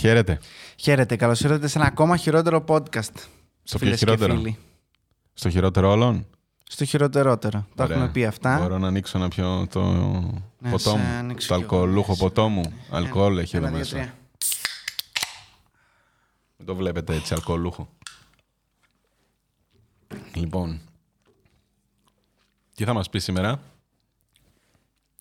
Χαίρετε. Χαίρετε, καλώς ήρθατε σε ένα ακόμα χειρότερο podcast. Στο πιο φίλες και χειρότερο; φίλοι. Στο χειρότερο όλων; Στο χειροτερότερο. Τα Ωραία. έχουμε πει αυτά. Μπορώ να ανοίξω να πιω το Ναι, ποτό σε μου. ανοίξω Το κι εγώ. αλκοολούχο Σε- ποτό μου. Αλκοόλ έχει εδώ Ένα, δύο, μέσα. τρία. Δεν το βλέπετε έτσι, αλκοολούχο. Λοιπόν. Τι θα μας πεις σήμερα;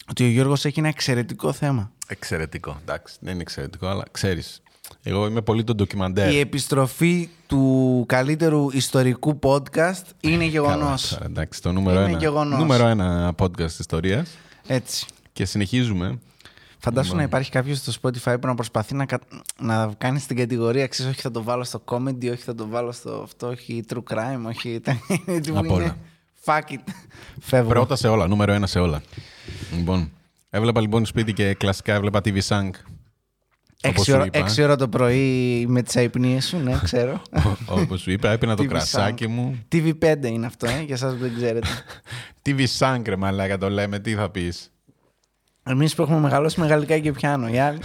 Ότι ο Γιώργος έχει ένα εξαιρετικό θέμα. Εξαιρετικό. Εντάξει, δεν είναι εξαιρετικό, αλλά ξέρεις. Εγώ είμαι πολύ το ντοκιμαντέρ. Η επιστροφή του καλύτερου ιστορικού podcast είναι γεγονός. Καλά, τώρα, εντάξει, το νούμερο Είναι ένα. γεγονός. Νούμερο ένα podcast ιστορίας. Έτσι. Και συνεχίζουμε. Φαντάσου να υπάρχει κάποιος στο Spotify που να προσπαθεί να, κα- να κάνει την κατηγορία. Ξέρεις, όχι θα το βάλω στο comedy, όχι θα το βάλω στο αυτό, όχι true crime, όχι. Τι μου Απ' είναι. όλα. Fuck it. Φεύγω. Πρώτα σε όλα, νούμερο ένα σε όλα. Λοιπόν, έβλεπα λοιπόν σπίτι και κλασικά έβλεπα TV Sank. Όπως Έξι σου ώρα, είπα. έξι ώρα το πρωί με τις αϊπνίες σου, ναι, ξέρω. Όπως σου είπα, έπινα το TV κρασάκι Sank. μου. TV5 είναι αυτό, ε, για εσάς που δεν ξέρετε. TV Sank, ρε μαλάκα, το λέμε, τι θα πεις; Εμείς που έχουμε μεγαλώσει με γαλλικά και πιάνω. Οι άλλοι.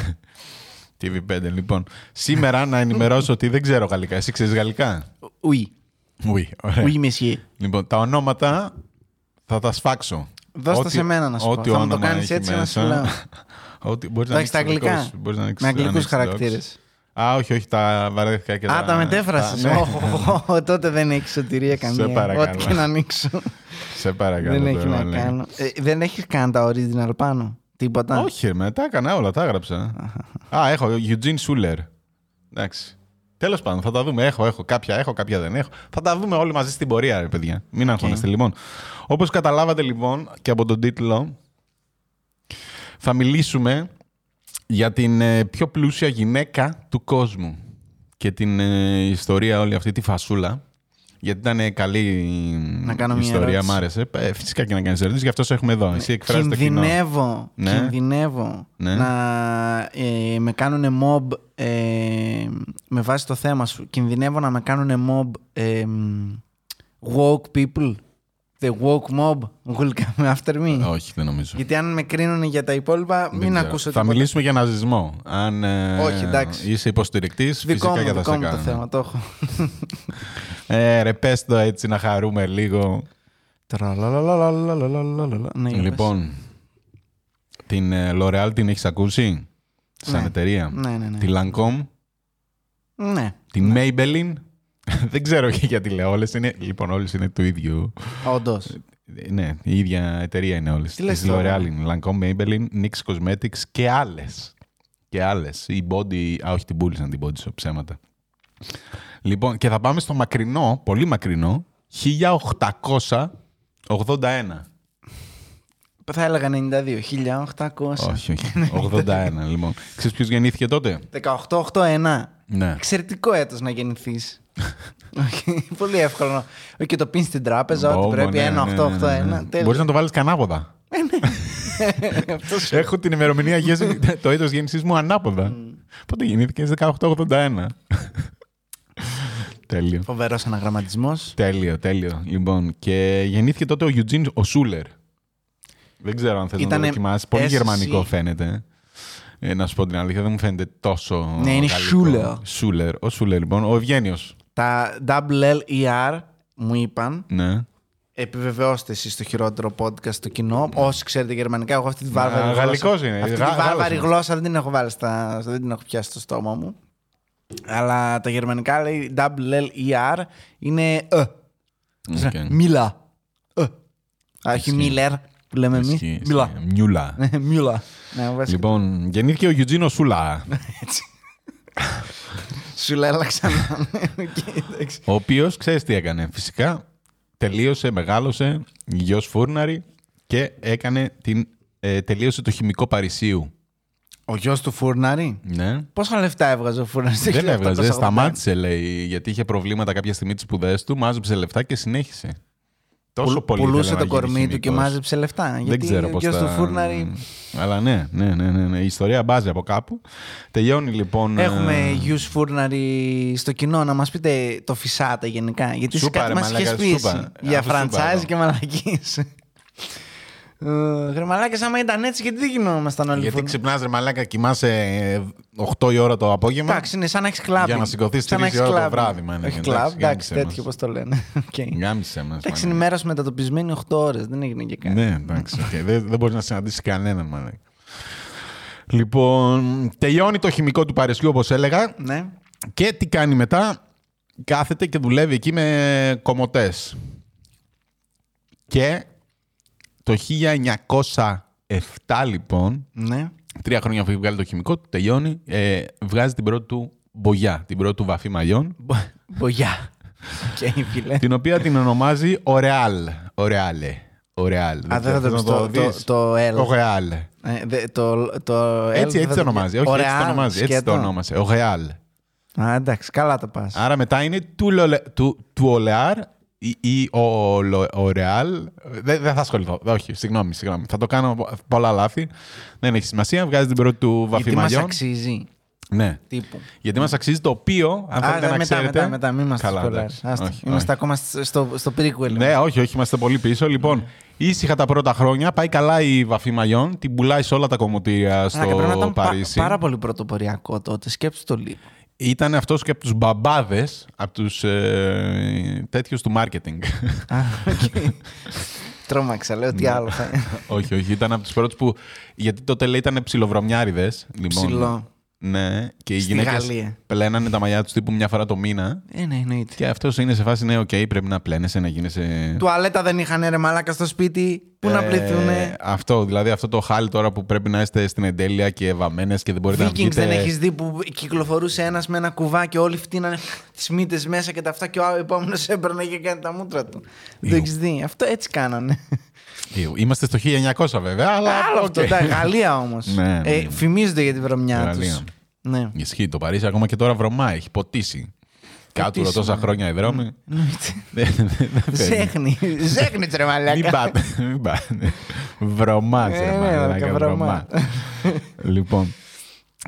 TV5, λοιπόν. Σήμερα να ενημερώσω ότι δεν ξέρω γαλλικά. Εσύ ξέρεις γαλλικά; Oui. Oui, ωραία. Oui, monsieur. Λοιπόν, τα ονόματα θα τα σφάξω. Δώσ' τα Ό,τι- σε μένα να σου πω. ό,τι Θα μου το όνομα κάνεις έχει έτσι να σου μέσα. λέω. Ό,τι μπορείς να Τα έχεις τα ανοίξεις το δικό αγγλικά. σου. Μπορείς να ανοίξεις- Με αγγλικού ανοίξεις το δικό σου. χαρακτήρε. Α, όχι, όχι, τα βαρέθηκα και Α, τα μετέφρασες. ναι. Τότε δεν έχει σωτηρία καμία. παρακαλώ. Ό,τι και να ανοίξω. Σε παρακαλώ. δεν έχει τώρα, να μαλάκα. κάνω. Ε, δεν έχει καν τα original πάνω. Τίποτα. Όχι, ρε, με, τα έκανα όλα, τα έγραψα. Α, έχω Eugene Schuller. Εντάξει. Τέλος πάντων, θα τα δούμε. Έχω, έχω. Κάποια έχω, κάποια δεν έχω. Θα τα δούμε όλοι μαζί στην πορεία, ρε παιδιά. Μην αγχώνεστε. Λοιπόν, όπως καταλάβατε λοιπόν και από τον τίτλο, θα μιλήσουμε για την ε, πιο πλούσια γυναίκα του κόσμου και την ε, ιστορία όλη αυτή τη φασούλα. Γιατί ήταν ε, καλή Να κάνω μια ιστορία, ερώτηση. μ' άρεσε. Ε, φυσικά και να κάνεις ερώτηση, γι' αυτό σε έχουμε εδώ. Εσύ εκφράζεις το κοινό. Κινδυνεύω, Ναι. κινδυνεύω Ναι. να ε, με κάνουν mob ε, με βάση το θέμα σου. Κινδυνεύω να με κάνουν mob ε, woke people; The woke mob will come after me. Ε, όχι, δεν νομίζω. Γιατί αν με κρίνουν για τα υπόλοιπα, δεν μην ακούσω τίποτα. Θα μιλήσουμε για ναζισμό. Αν ε, Όχι, εντάξει. είσαι υποστηρικτής, φυσικά μου, και θα δικό μου το θέμα, το έχω. ε, ρε, πες το έτσι να χαρούμε λίγο. Ναι, λοιπόν, την ε, L'Oreal την έχεις ακούσει; Σαν ναι. εταιρεία. Ναι, ναι, ναι. Τη Lancome. Ναι. Τη ναι. Maybelline. Δεν ξέρω και γιατί λέω όλες είναι. Λοιπόν, όλες είναι του ίδιου. όντως. Ε, Ναι, η ίδια εταιρεία είναι όλες. Τι λες Της τώρα; L'Oreal είναι. Lancome, Maybelline, NYX Cosmetics και άλλες. Και άλλες. Η Body... Α, όχι την πούλησαν την Body Shop, ψέματα. Λοιπόν, και θα πάμε στο μακρινό, πολύ μακρινό, 1881. Θα έλεγα 92, 1800. όχι, όχι. 81, λοιπόν. Ξέρεις ποιος γεννήθηκε τότε; 1881. Ναι. Εξαιρετικό έτος να γεννηθείς. Όχι, Πολύ εύκολο. Όχι, Και το πίνεις στην τράπεζα, ότι Ω, πρέπει ναι, ναι, ναι, ναι, 1881. ναι. Τέλειο. Μπορείς να το βάλεις και ανάποδα. Αυτό σου- Έχω την ημερομηνία γέννηση, το έτος γέννησής μου ανάποδα. Πότε γεννήθηκες; 1881. Τέλειο. Φοβερός αναγραμματισμός. Τέλειο, τέλειο. Λοιπόν, και γεννήθηκε τότε ο Eugene ο Σούλερ. Δεν ξέρω αν θες να το Ήτανε δοκιμάσεις. Πολύ SC. γερμανικό φαίνεται. Ε, να σου πω την αλήθεια, δεν μου φαίνεται τόσο. Ναι, είναι γαλλικό. Schuller. Σούλερ. Ο Σούλερ, λοιπόν. Ο Ευγένιος. Τα LLER μου είπαν, Ναι. επιβεβαιώστε εσείς στο χειρότερο podcast στο κοινό. Όσοι ξέρετε γερμανικά, εγώ αυτή τη βάρβαρη Α, γλώσσα. γαλλικός είναι. Αυτή τη Γα- Γάλλος βάρβαρη είναι. γλώσσα δεν την έχω βάλει στα, δεν την έχω πιάσει στο στόμα μου. Αλλά τα γερμανικά λέει LLER είναι ε. Οκ. Μίλα. Ε. Α, Όχι Ισχύει. Μίλερ που λέμε εμείς. Ισχύει, Μίλα. ισχύει. Μιούλα. Μίλα. Ναι, βασικά. λοιπόν, γεννήθηκε ο Eugene Σούλα. Έτσι. Σου λέει, αλλά ξανά. Οκ, εντάξει. ο οποίος ξέρεις τι έκανε. Φυσικά τελείωσε, μεγάλωσε, γιος φούρναρη και έκανε την. Ε, τελείωσε το χημικό Παρισίου. Ο γιος του Φούρναρη; Ναι. Πόσα λεφτά έβγαζε ο Φούρναρη στο Δεν έβγαζε, 1881? σταμάτησε λέει, γιατί είχε προβλήματα κάποια στιγμή τις σπουδές του, μάζεψε λεφτά και συνέχισε. Τόσο Πουλ- πολύ Πουλούσε ήθελε το να γίνει κορμί του και χημικός. μάζεψε λεφτά. Δεν γιατί ξέρω ο πώς γιος τα... του Φούρναρη. Αλλά ναι, ναι, ναι, ναι, ναι. Η ιστορία μπάζει από κάπου. Τελειώνει λοιπόν... Έχουμε ε, γιους Φούρναρη στο κοινό να μας πείτε το φυσάτε γενικά. Γιατί σε Σούπα, κάτι ρε, μας μαλάκα, είχε πει σούπα. για Αφού σούπα franchise εδώ. και μαλακίες. Ρε μαλάκες, άμα ήταν έτσι, γιατί δεν γινόμασταν όλοι Γιατί φούρνοι. ξυπνάς, ρε μαλάκα, κοιμάσαι ε, 8 η ώρα το απόγευμα. Εντάξει, είναι σαν να έχεις κλαμπ. Για να σηκωθείς Σαν να τρεις η έχεις ώρα το κλαμπ. βράδυ, μάνα, Έχει εντάξει, κλαμπ, εντάξει, γάμισε τέτοιο μας. πώς το λένε. Οκ. Γάμισε μας. Εντάξει, είναι μέρα μετατοπισμένη 8 ώρες, δεν έγινε και κάτι. Ναι, εντάξει. οκ. Δεν, δεν μπορείς να συναντήσεις κανέναν, μάνα. Λοιπόν, τελειώνει το χημικό του Παρισιού, όπως έλεγα. Ναι. Και τι κάνει μετά; Κάθεται και δουλεύει εκεί με κομμωτές. Και το 1907 λοιπόν, Ναι. τρία χρόνια αφού έχει βγάλει το χημικό του, τελειώνει, ε, βγάζει την πρώτη του μπογιά, την πρώτη του βαφή μαλλιών, Μπο- Μπογιά. Οκ, φίλε. την οποία την ονομάζει Ορεάλ. Ορεάλε. Ορεάλ. Α, δεν θα το πεις το- το- το L. Ορεάλ. Ε, δε- το, το L Έτσι, δεν έτσι θα το ονομάζει. Όχι, έτσι το Ωραία, ονομάζει. Έτσι το σκέτο. ονόμασε. Ορεάλ. Α, εντάξει, καλά τα πας. Άρα μετά είναι του, Λολε- του, του Ολεάρ ή, ή ο, Λο- ο Ρεάλ. Δεν, δεν θα ασχοληθώ. Όχι, συγγνώμη, συγγνώμη. Θα το κάνω πολλά λάθη. Δεν έχει σημασία. Βγάζει την πρώτη του βαφή Γιατί μας μαλλιών. αξίζει. Ναι. Τύπου. Γιατί μας αξίζει το οποίο, αν Α, θέλετε δε- να μετά, ξέρετε. μετά, μετά, μην μας Καλά, το εντάξει. Άστο. Όχι, Είμαστε όχι. ακόμα στο, στο prequel. Ναι, όχι, όχι, είμαστε πολύ πίσω. Λοιπόν, ήσυχα τα πρώτα χρόνια. Πάει καλά η βαφή μαλλιών. Την πουλάει σε όλα τα κομμωτήρια στο Μαλάκα, πρέπει να ήταν πα- Παρίσι. πάρα πολύ πρωτοποριακό τότε. Σκέψου το λίγο. Ήταν αυτός και από τους μπαμπάδες, από τους ε, τέτοιους του marketing. Α, οκ. Τρόμαξα, λέω Ναι. τι άλλο θα όχι, όχι. Ήταν από τους πρώτους που. Γιατί τότε λέει ήταν ψιλοβρωμιάρηδες. Λοιπόν, Ψιλο. Ναι, και οι Στη γυναίκες Γαλλία. πλένανε τα μαλλιά τους τύπου μια φορά το μήνα. Ε, ναι, εννοείται. Και αυτός είναι σε φάση, ναι, οκ, πρέπει να πλένεσαι, να γίνεσαι. Τουαλέτα δεν είχαν ρε μαλάκα στο σπίτι. Πού να Ε, πλυθούνε; Αυτό, δηλαδή αυτό το χάλι τώρα που πρέπει να είστε στην εντέλεια και βαμμένες και δεν μπορείτε Vikings να βγείτε. δεν έχεις δει που κυκλοφορούσε ένας με ένα κουβάκι, όλοι φτύνανε τις μύτες μέσα και τα αυτά και ο επόμενος έπαιρνε και κάνει τα μούτρα του. Δεν το έχεις δει; Αυτό έτσι κάνανε. Ιου, Είμαστε στο 1900 βέβαια, αλλά. Άλλο οκ. αυτό. Τα Γαλλία όμως. Ναι, ναι. ε, φημίζονται για τη βρωμιά Γαλλία. τους. Ναι. Ισχύει το Παρίσι, ακόμα και τώρα βρωμάει, έχει ποτίσει. Κάτω τόσα ναι. χρόνια οι δρόμοι. Εννοείται. Δεν- δεν- δεν φεύγει. Ζέχνει. Ζέχνει ρε Μην μαλάκα. πάτε. Μην πάτε. Βρωμάς, Ε, ρε ναι, μαλάκα, μαλάκα, βρωμάς. Λοιπόν.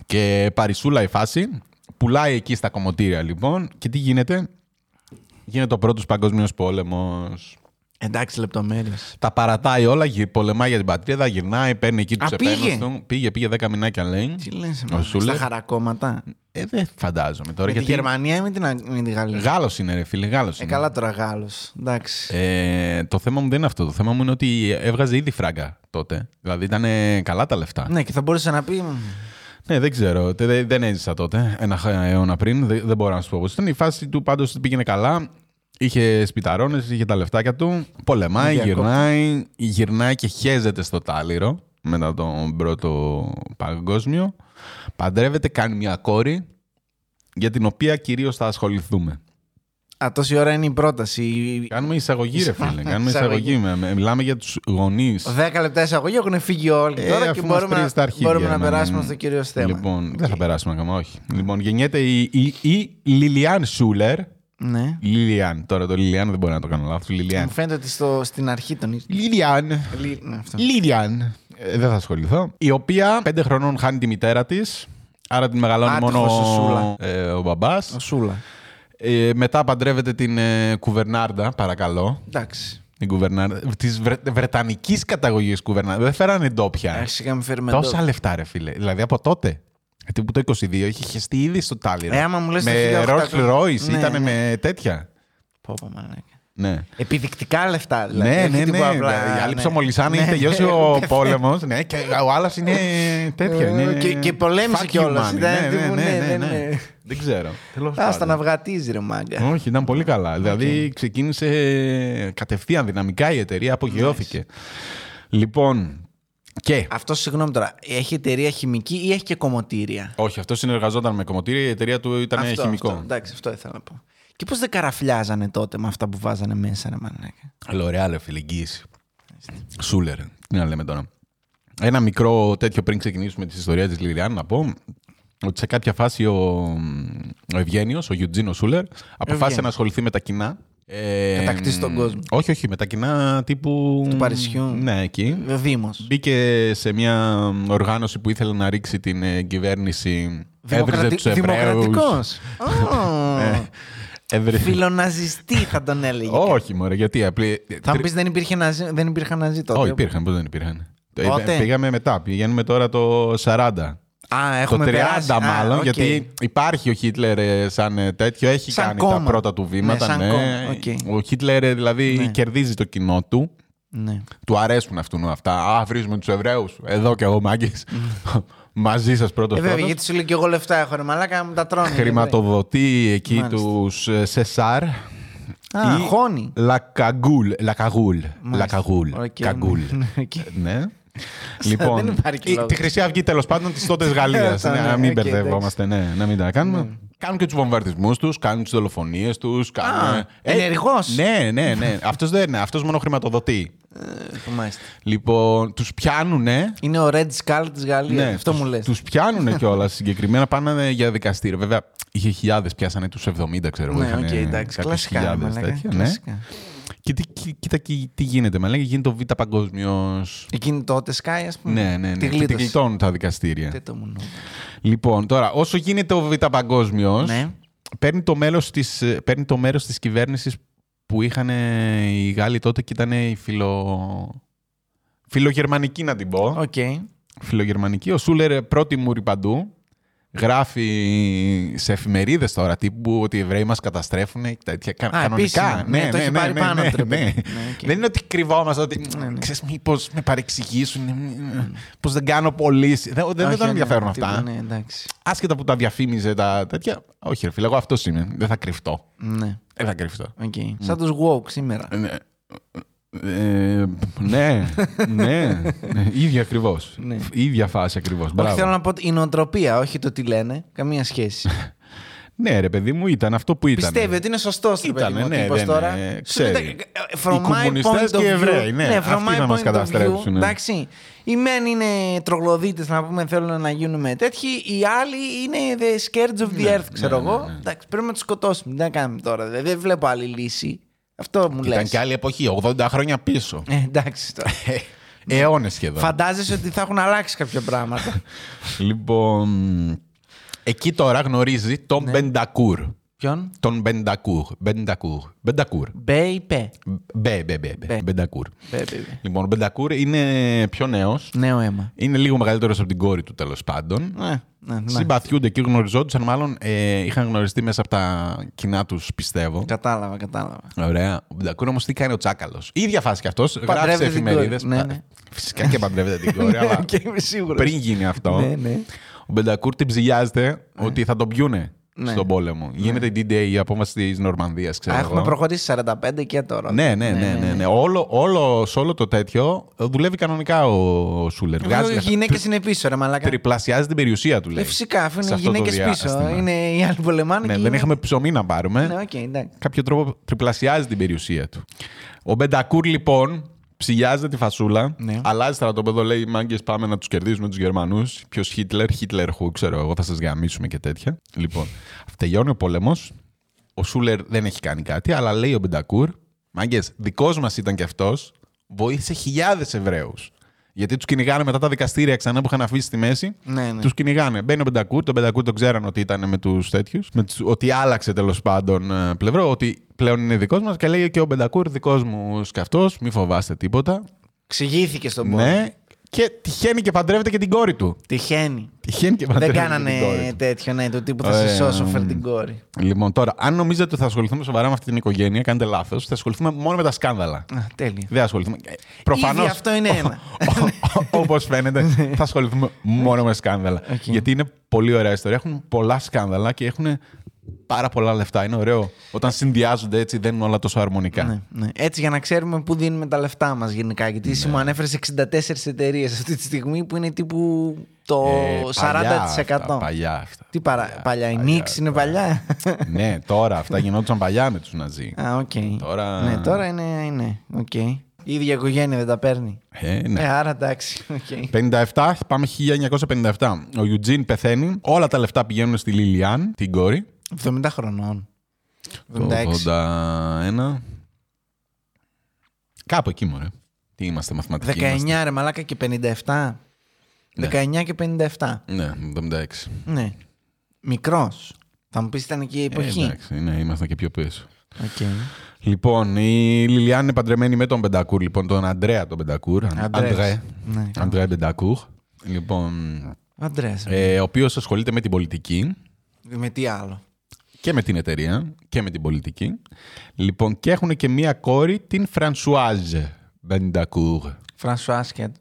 Και παρισούλα η φάση. Πουλάει εκεί στα κομμωτήρια λοιπόν. Και τι γίνεται; Γίνεται ο πρώτος παγκόσμιος πόλεμος. Εντάξει, λεπτομέρειες. Τα παρατάει όλα, γυ- πολεμάει για την πατρίδα, γυρνάει, παίρνει εκεί τους Α, πήγε. επένους του. Πήγε, πήγε 10 μηνάκια λέει. Τι λες, Ο Σούλερ. Στα χαρακόμματα. Ε, δεν φαντάζομαι τώρα. Με τη γιατί Γερμανία ή με την, Α- με τη Γαλλία; Γάλλος είναι ρε φίλε, Γάλλος Ε, είναι. καλά τώρα Γάλλος. Εντάξει. Ε, το θέμα μου δεν είναι αυτό. Το θέμα μου είναι ότι έβγαζε ήδη φράγκα τότε. Δηλαδή ήταν καλά τα λεφτά. Ναι, και θα μπορούσε να πει. «Μ, Ναι, δεν ξέρω. Τε- δε- Δεν έζησα τότε, ένα χ- αιώνα πριν. Δεν, δεν μπορώ να σου πω πώς ήταν. Η φάση του πάντως πήγαινε καλά. Είχε σπιταρώνες, είχε τα λεφτάκια του. Πολεμάει, Διακόπτη. γυρνάει. Γυρνάει και χέζεται στο τάλιρο μετά τον πρώτο παγκόσμιο. Παντρεύεται, κάνει μια κόρη για την οποία κυρίως θα ασχοληθούμε. Α, τόση ώρα είναι η πρόταση. Κάνουμε εισαγωγή, ρε φίλε. Κάνουμε Εισαγωγή. εισαγωγή. Με- με- Μιλάμε για τους γονείς. 10 λεπτά εισαγωγή έχουν φύγει όλοι Ε, τώρα και αφού μας μπορούμε, πρίζει να, τα αρχίδια, μπορούμε να ναι, ναι. περάσουμε στο κύριο θέμα. Λοιπόν, δεν θα περάσουμε ακόμα, όχι. Λοιπόν, γεννιέται η, η, η Λιλιάν Σούλερ. Ναι. Λιλιάν. Τώρα το Λιλιάν δεν μπορεί να το κάνω λάθος. Μου Λιλιάν. φαίνεται ότι στο, στην αρχή τον είσαι. Λιλιάν. Λι- ναι, αυτό. Λιλιάν. Ε, δεν θα ασχοληθώ. Η οποία πέντε χρονών χάνει τη μητέρα της. Άρα την μεγαλώνει Άτυχος μόνο ο Σούλα. ε, ο μπαμπάς. Ο Σούλα. Ε, μετά παντρεύεται την ε, κουβερνάρντα, παρακαλώ. Εντάξει. Την κουβερνάρντα. Της βρε, βρετανικής καταγωγής κουβερνάρντα. Δεν φέρανε ντόπια. Ε, Σιγά με φέρει με Τόσα ντόπια. λεφτά, ρε φίλε. Δηλαδή από τότε. Γιατί που το 22 είχε χεστεί ήδη στο τάλιρο. Ε, άμα μου λες το με 1800. Rolls Royce, Ναι, ήταν ναι. με τέτοια. Πω, πω, μαλάκα. Ναι. Επιδεικτικά λεφτά δηλαδή. ναι, όχι ναι, ναι. τίποτα απλά, Οι άλλοι ναι. ψωμολισάνε, Ναι. έχει τελειώσει ο πόλεμος. Ναι, και ο άλλο είναι τέτοια. Ε, είναι και- και πολέμησε fuck you κιόλας, money. ήταν Ναι, τύπου, ναι, ναι, ναι, ναι, ναι. ναι. Δεν ξέρω. Τέλος Άστα πάντων. να βγατίζει ρε μάγκα. Όχι, ήταν πολύ καλά. Δηλαδή ξεκίνησε κατευθείαν δυναμικά η εταιρεία, απογειώθηκε. Λοιπόν, και; Αυτό συγγνώμη τώρα, έχει εταιρεία χημική ή έχει και κομμωτήρια; Όχι, αυτός συνεργαζόταν με κομμωτήρια, η εταιρεία του ήταν αυτό, χημικό. Αυτό, εντάξει, αυτό ήθελα να πω. Και πώς δεν καραφλιάζανε τότε με αυτά που βάζανε μέσα, ρε μαλάκα; Λορεάλ, φίλε, εγγύηση. Σούλερ. Τι να λέμε τώρα. Ένα μικρό τέτοιο πριν ξεκινήσουμε τη ιστορία της Λιριάν, να πω ότι σε κάποια φάση ο, ο Ευγένιος, ο Γιουτζίνος Σούλερ, αποφάσισε Ευγένιος. να ασχοληθεί με τα κοινά. Ε, Κατακτήσει τον κόσμο. Όχι, όχι, με τα κοινά τύπου. Του Παρισιού. Ναι, εκεί. Ο Δήμος. Μπήκε σε μια οργάνωση που ήθελε να ρίξει την ε, κυβέρνηση. Έβριζε τους Εβραίους. Δημοκρατικός. Ε, Everything. Φιλοναζιστή θα τον έλεγε. Όχι, μωρέ, γιατί απλή. Θα μου πεις δεν, υπήρχε ναζί, δεν υπήρχαν ναζί τότε; Όχι, υπήρχαν, πώ δεν υπήρχαν. Πότε; Πήγαμε μετά, πηγαίνουμε τώρα το 40. Α, Το έχουμε 30 περάσει. Α, μάλλον, οκ. γιατί υπάρχει ο Χίτλερ ε, σαν ε, τέτοιο, έχει Σαν κάνει κόμμα. τα πρώτα του βήματα. Ναι, σαν ναι. κόμμα, οκ. Ο Χίτλερ ε, δηλαδή Ναι. κερδίζει το κοινό του. Ναι. Του αρέσουν αυτού αυτά. Α, βρίζουμε τους Εβραίους. Εδώ κι εγώ, μάγκες. Μαζί σας πρώτος Ε, βέβαια, πρώτος. γιατί σου λέει και εγώ λεφτά έχω, ρε μαλάκα, μου τα τρώνε. Χρηματοδοτεί εκεί Μάλιστα. τους Σεσάρ. Α, ή χώνει. Λακαγκούλ. Λακαγούλ. Μάλιστα. Λακαγούλ. Οκ. Καγκούλ. Οκ. Ναι. Λοιπόν, Δεν υπάρχει η- λόγος. τη Χρυσή Αυγή τέλος πάντων της τότε Γαλλίας. Αυτό, ναι, να μην οκ, μπερδευόμαστε, ναι, να μην τα κάνουμε. Κάνουν και τους βομβαρδισμούς τους, κάνουν τις δολοφονίες τους. ενεργός. Ναι, ναι, ναι. Αυτός δεν είναι. Αυτός μόνο χρηματοδοτεί. Ε, Μάλιστα. Λοιπόν, τους πιάνουνε. Είναι ο Red Skull της Γαλλίας. Ναι, Αυτό τους, μου λες. Τους πιάνουνε κιόλας συγκεκριμένα, πάνε για δικαστήριο. Βέβαια, είχε χιλιάδες, πιάσανε τους 70, ξέρω εγώ. Ναι, είχανε οκ, εντάξει. κάποιες Κλασικά. χιλιάδες μαλάκα, τέτοια, ναι. Κλασικά. Και τι, κοί- κοίτα τι, τι γίνεται, με λέγε, γίνεται το Β' Παγκόσμιος. Εκείνη τότε Sky, ας πούμε. Ναι, ναι, ναι. Τη Και τη γλίτωσε. γλιτώνουν τα δικαστήρια. Τι το μου νου. Λοιπόν, τώρα, όσο γίνεται ο Β' Παγκόσμιος, Ναι. παίρνει το, μέλος της, ε, παίρνει το μέρος της κυβέρνησης που είχαν ε, οι Γάλλοι τότε και ήταν η φιλο... φιλογερμανική, να την πω. Οκ. Φιλογερμανική. Ο Σούλερ ε, πρώτη μούρη παντού. Γράφει σε εφημερίδες τώρα τύπου ότι οι Εβραίοι μας καταστρέφουν και τέτοια. Κα- Α, κανονικά. επίσημα. Ναι, το έχει πάρει πάνω του, ρε παιδί. Ναι, οκ. Δεν είναι ότι κρυβόμαστε, ότι Ναι, ναι. ξέρεις μήπως με παρεξηγήσουν, πως δεν κάνω πωλήσεις. Δεν, δεν, δεν Όχι, τον ναι, ενδιαφέρουν τίποτα, αυτά. Ναι, εντάξει. Άσχετα που τα διαφήμιζε τα τέτοια. Όχι, ρε φίλε, εγώ αυτό είμαι. Δεν θα κρυφτώ. Ναι. Δεν θα κρυφτώ. οκ. Σαν τους woke σήμερα. Ε, ναι. Ε, ναι, ναι, ναι, ίδια ακριβώς. Ναι. ίδια φάση ακριβώς. Όχι, θέλω να πω ότι η νοοτροπία, όχι το τι λένε. Καμία σχέση. Ναι, ρε παιδί μου, ήταν αυτό που ήταν. Πιστεύει ότι είναι σωστός στην Ήτανε, παιδί μου, ναι, ο τύπος δεν, τώρα. ε, Σου λέει, ξέρει. ε, From Οι my κομμουνιστές point of και οι view, Εβραίοι, ναι, from αυτοί my θα μας point of καταστρέψουν, view, ναι. Εντάξει, οι μεν είναι τρογλωδίτες να πούμε, θέλουν να γίνουμε τέτοιοι, οι άλλοι είναι the scared of the earth, ξέρω ναι, εγώ. ναι, ναι. Εντάξει, πρέπει να τους σκοτώσουμε. Τι να κάνουμε τώρα, δεν, δεν βλέπω άλλη λύση. Αυτό μου Ήταν λες. και άλλη εποχή, 80 χρόνια πίσω. Ε, εντάξει τώρα. Αιώνες σχεδόν. Φαντάζεσαι ότι θα έχουν αλλάξει κάποια πράγματα. Λοιπόν. Εκεί τώρα γνωρίζει τον Ναι. Μπεντακούρ. Ποιον; Τον Μπεντακούρ. Μπεντακούρ. Μπεντακούρ. Μπέ ή πέ. Μπε, μπε, μπε, μπε. Μπε. Μπεντακούρ. Μπέ, μπέ, μπέ. Λοιπόν, ο Μπεντακούρ είναι πιο νέος. Νέο αίμα. Είναι λίγο μεγαλύτερος από την κόρη του τέλος πάντων. Ναι, ναι, ναι. Συμπαθιούνται και γνωριζόντουσαν, μάλλον ε, είχαν γνωριστεί μέσα από τα κοινά τους, πιστεύω. Κατάλαβα, κατάλαβα. Ωραία. Ο Μπεντακούρ όμως τι κάνει ο Τσάκαλος. Η ίδια φάση κι αυτός. Γράφει σε Παντρεύεται την εφημερίδες. κόρη. Ναι, ναι. Φυσικά και παντρεύεται την κόρη, αλλά Και είμαι σίγουρος. πριν γίνει αυτό, Ναι, ναι. ο Μπεντακούρ την ψηλιάζεται ότι θα τον πιούνε Ναι. στον πόλεμο. Γίνεται η D-Day, η απόβαση της Νορμανδίας, ξέρω Α, έχουμε εγώ. προχωρήσει 45 και τώρα. Ναι, ναι, ναι, ναι, ναι. Όλο, όλο, σε όλο το τέτοιο δουλεύει κανονικά ο Σούλερ. Βγάζει Οι λεφτά. γυναίκες είναι πίσω, ρε Μαλάκα. Τριπλασιάζει την περιουσία του, λέει. Ε, φυσικά, αφού σε είναι αυτό το γυναίκες πίσω. διάστημα. Είναι οι άλλοι πολεμάνε. Ναι, και δεν οι- είχαμε ψωμί να πάρουμε. Ναι, οκ, εντάξει. Κάποιο τρόπο τριπλασιάζει την περιουσία του. Ο Μπεντακούρ λοιπόν ψηλιάζεται τη φασούλα. Ναι. Αλλάζει στρατόπεδο, λέει: Μάγκες, πάμε να τους κερδίσουμε τους Γερμανούς. Ποιος Χίτλερ, Χίτλερ χου, ξέρω εγώ, θα σας γαμίσουμε και τέτοια. Λοιπόν, τελειώνει ο πόλεμος. Ο Σούλερ δεν έχει κάνει κάτι, αλλά λέει ο Μπεντακούρ: Μάγκες, δικός μας ήταν κι αυτός. Βοήθησε χιλιάδες Εβραίους. Γιατί τους κυνηγάνε μετά τα δικαστήρια ξανά που είχαν αφήσει στη μέση. Ναι, ναι. Τους κυνηγάνε. Μπαίνει ο Μπεντακούρ. Τον Μπεντακούρ τον ξέραν ότι ήταν με τους τέτοιους. Ότι άλλαξε τέλος πάντων ε, πλευρό. Ότι πλέον είναι δικός μας. Και λέει και ο Μπεντακούρ δικός μου κι αυτό. Μη φοβάστε τίποτα. Ξηγήθηκε στον πόλεμο. Ναι. Και τυχαίνει και παντρεύεται και την κόρη του. Τυχαίνει. Τυχαίνει και Δεν παντρεύεται κάνανε και την κόρη του. τέτοιο, ναι, το τύπο θα σε Ε, σώσω, μ. φέρ την κόρη. Λοιπόν, τώρα, αν νομίζετε ότι θα ασχοληθούμε σοβαρά με αυτή την οικογένεια, κάνετε λάθος. Θα ασχοληθούμε μόνο με τα σκάνδαλα. Α, τέλεια. Δεν ασχοληθούμε. Προφανώς. Ήδη αυτό είναι ένα. Όπως φαίνεται, θα ασχοληθούμε μόνο με σκάνδαλα. Οκ. Γιατί είναι πολύ ωραία ιστορία. Έχουν πολλά σκάνδαλα και έχουν πάρα πολλά λεφτά. Είναι ωραίο. Όταν συνδυάζονται έτσι, δεν είναι όλα τόσο αρμονικά. Ναι, ναι. Έτσι για να ξέρουμε πού δίνουμε τα λεφτά μας γενικά. Γιατί εσύ Ναι. μου ανέφερες 64 εταιρείες αυτή τη στιγμή που είναι τύπου το Ε, 40%. παλιά αυτά, παλιά αυτά. Τι παρα... παλιά, η NYX είναι παλιά; ναι, τώρα αυτά γινόντουσαν παλιά με τους Ναζί. Α, οκ. Τώρα- Ναι, τώρα είναι. είναι. οκ. Η ίδια οικογένεια δεν τα παίρνει. Ε, ναι. Ε, άρα εντάξει. οκ. 57, πάμε 1957. Ο Ιουτζίν πεθαίνει. Όλα τα λεφτά πηγαίνουν στη Λιλιάν, την κόρη. 70 χρονών. Το 76. 81. Κάπου εκεί, μωρέ. Τι είμαστε, μαθηματικοί 19 είμαστε. ρε μαλάκα και 57. Ναι. 19 και 57. Ναι, 76. Ναι. Μικρός. Θα μου πεις ήταν και η Ε, εποχή; εντάξει, ναι, ήμασταν και πιο πίσω. Οκ. Λοιπόν, η Λιλιάν είναι παντρεμένη με τον Μπεντακούρ, λοιπόν, τον Αντρέα τον Μπεντακούρ. Αντρέας. Αντρέ. Ναι. Αντρέ Μπεντακούρ. Λοιπόν, Αντρέας. ε, ο οποίος ασχολείται με την πολιτική Με τι άλλο; και με την εταιρεία και με την πολιτική. Λοιπόν, και έχουν και μία κόρη, την Φρανσουάζ Μπεντακούρ. Φρανσουάς Σκέτ.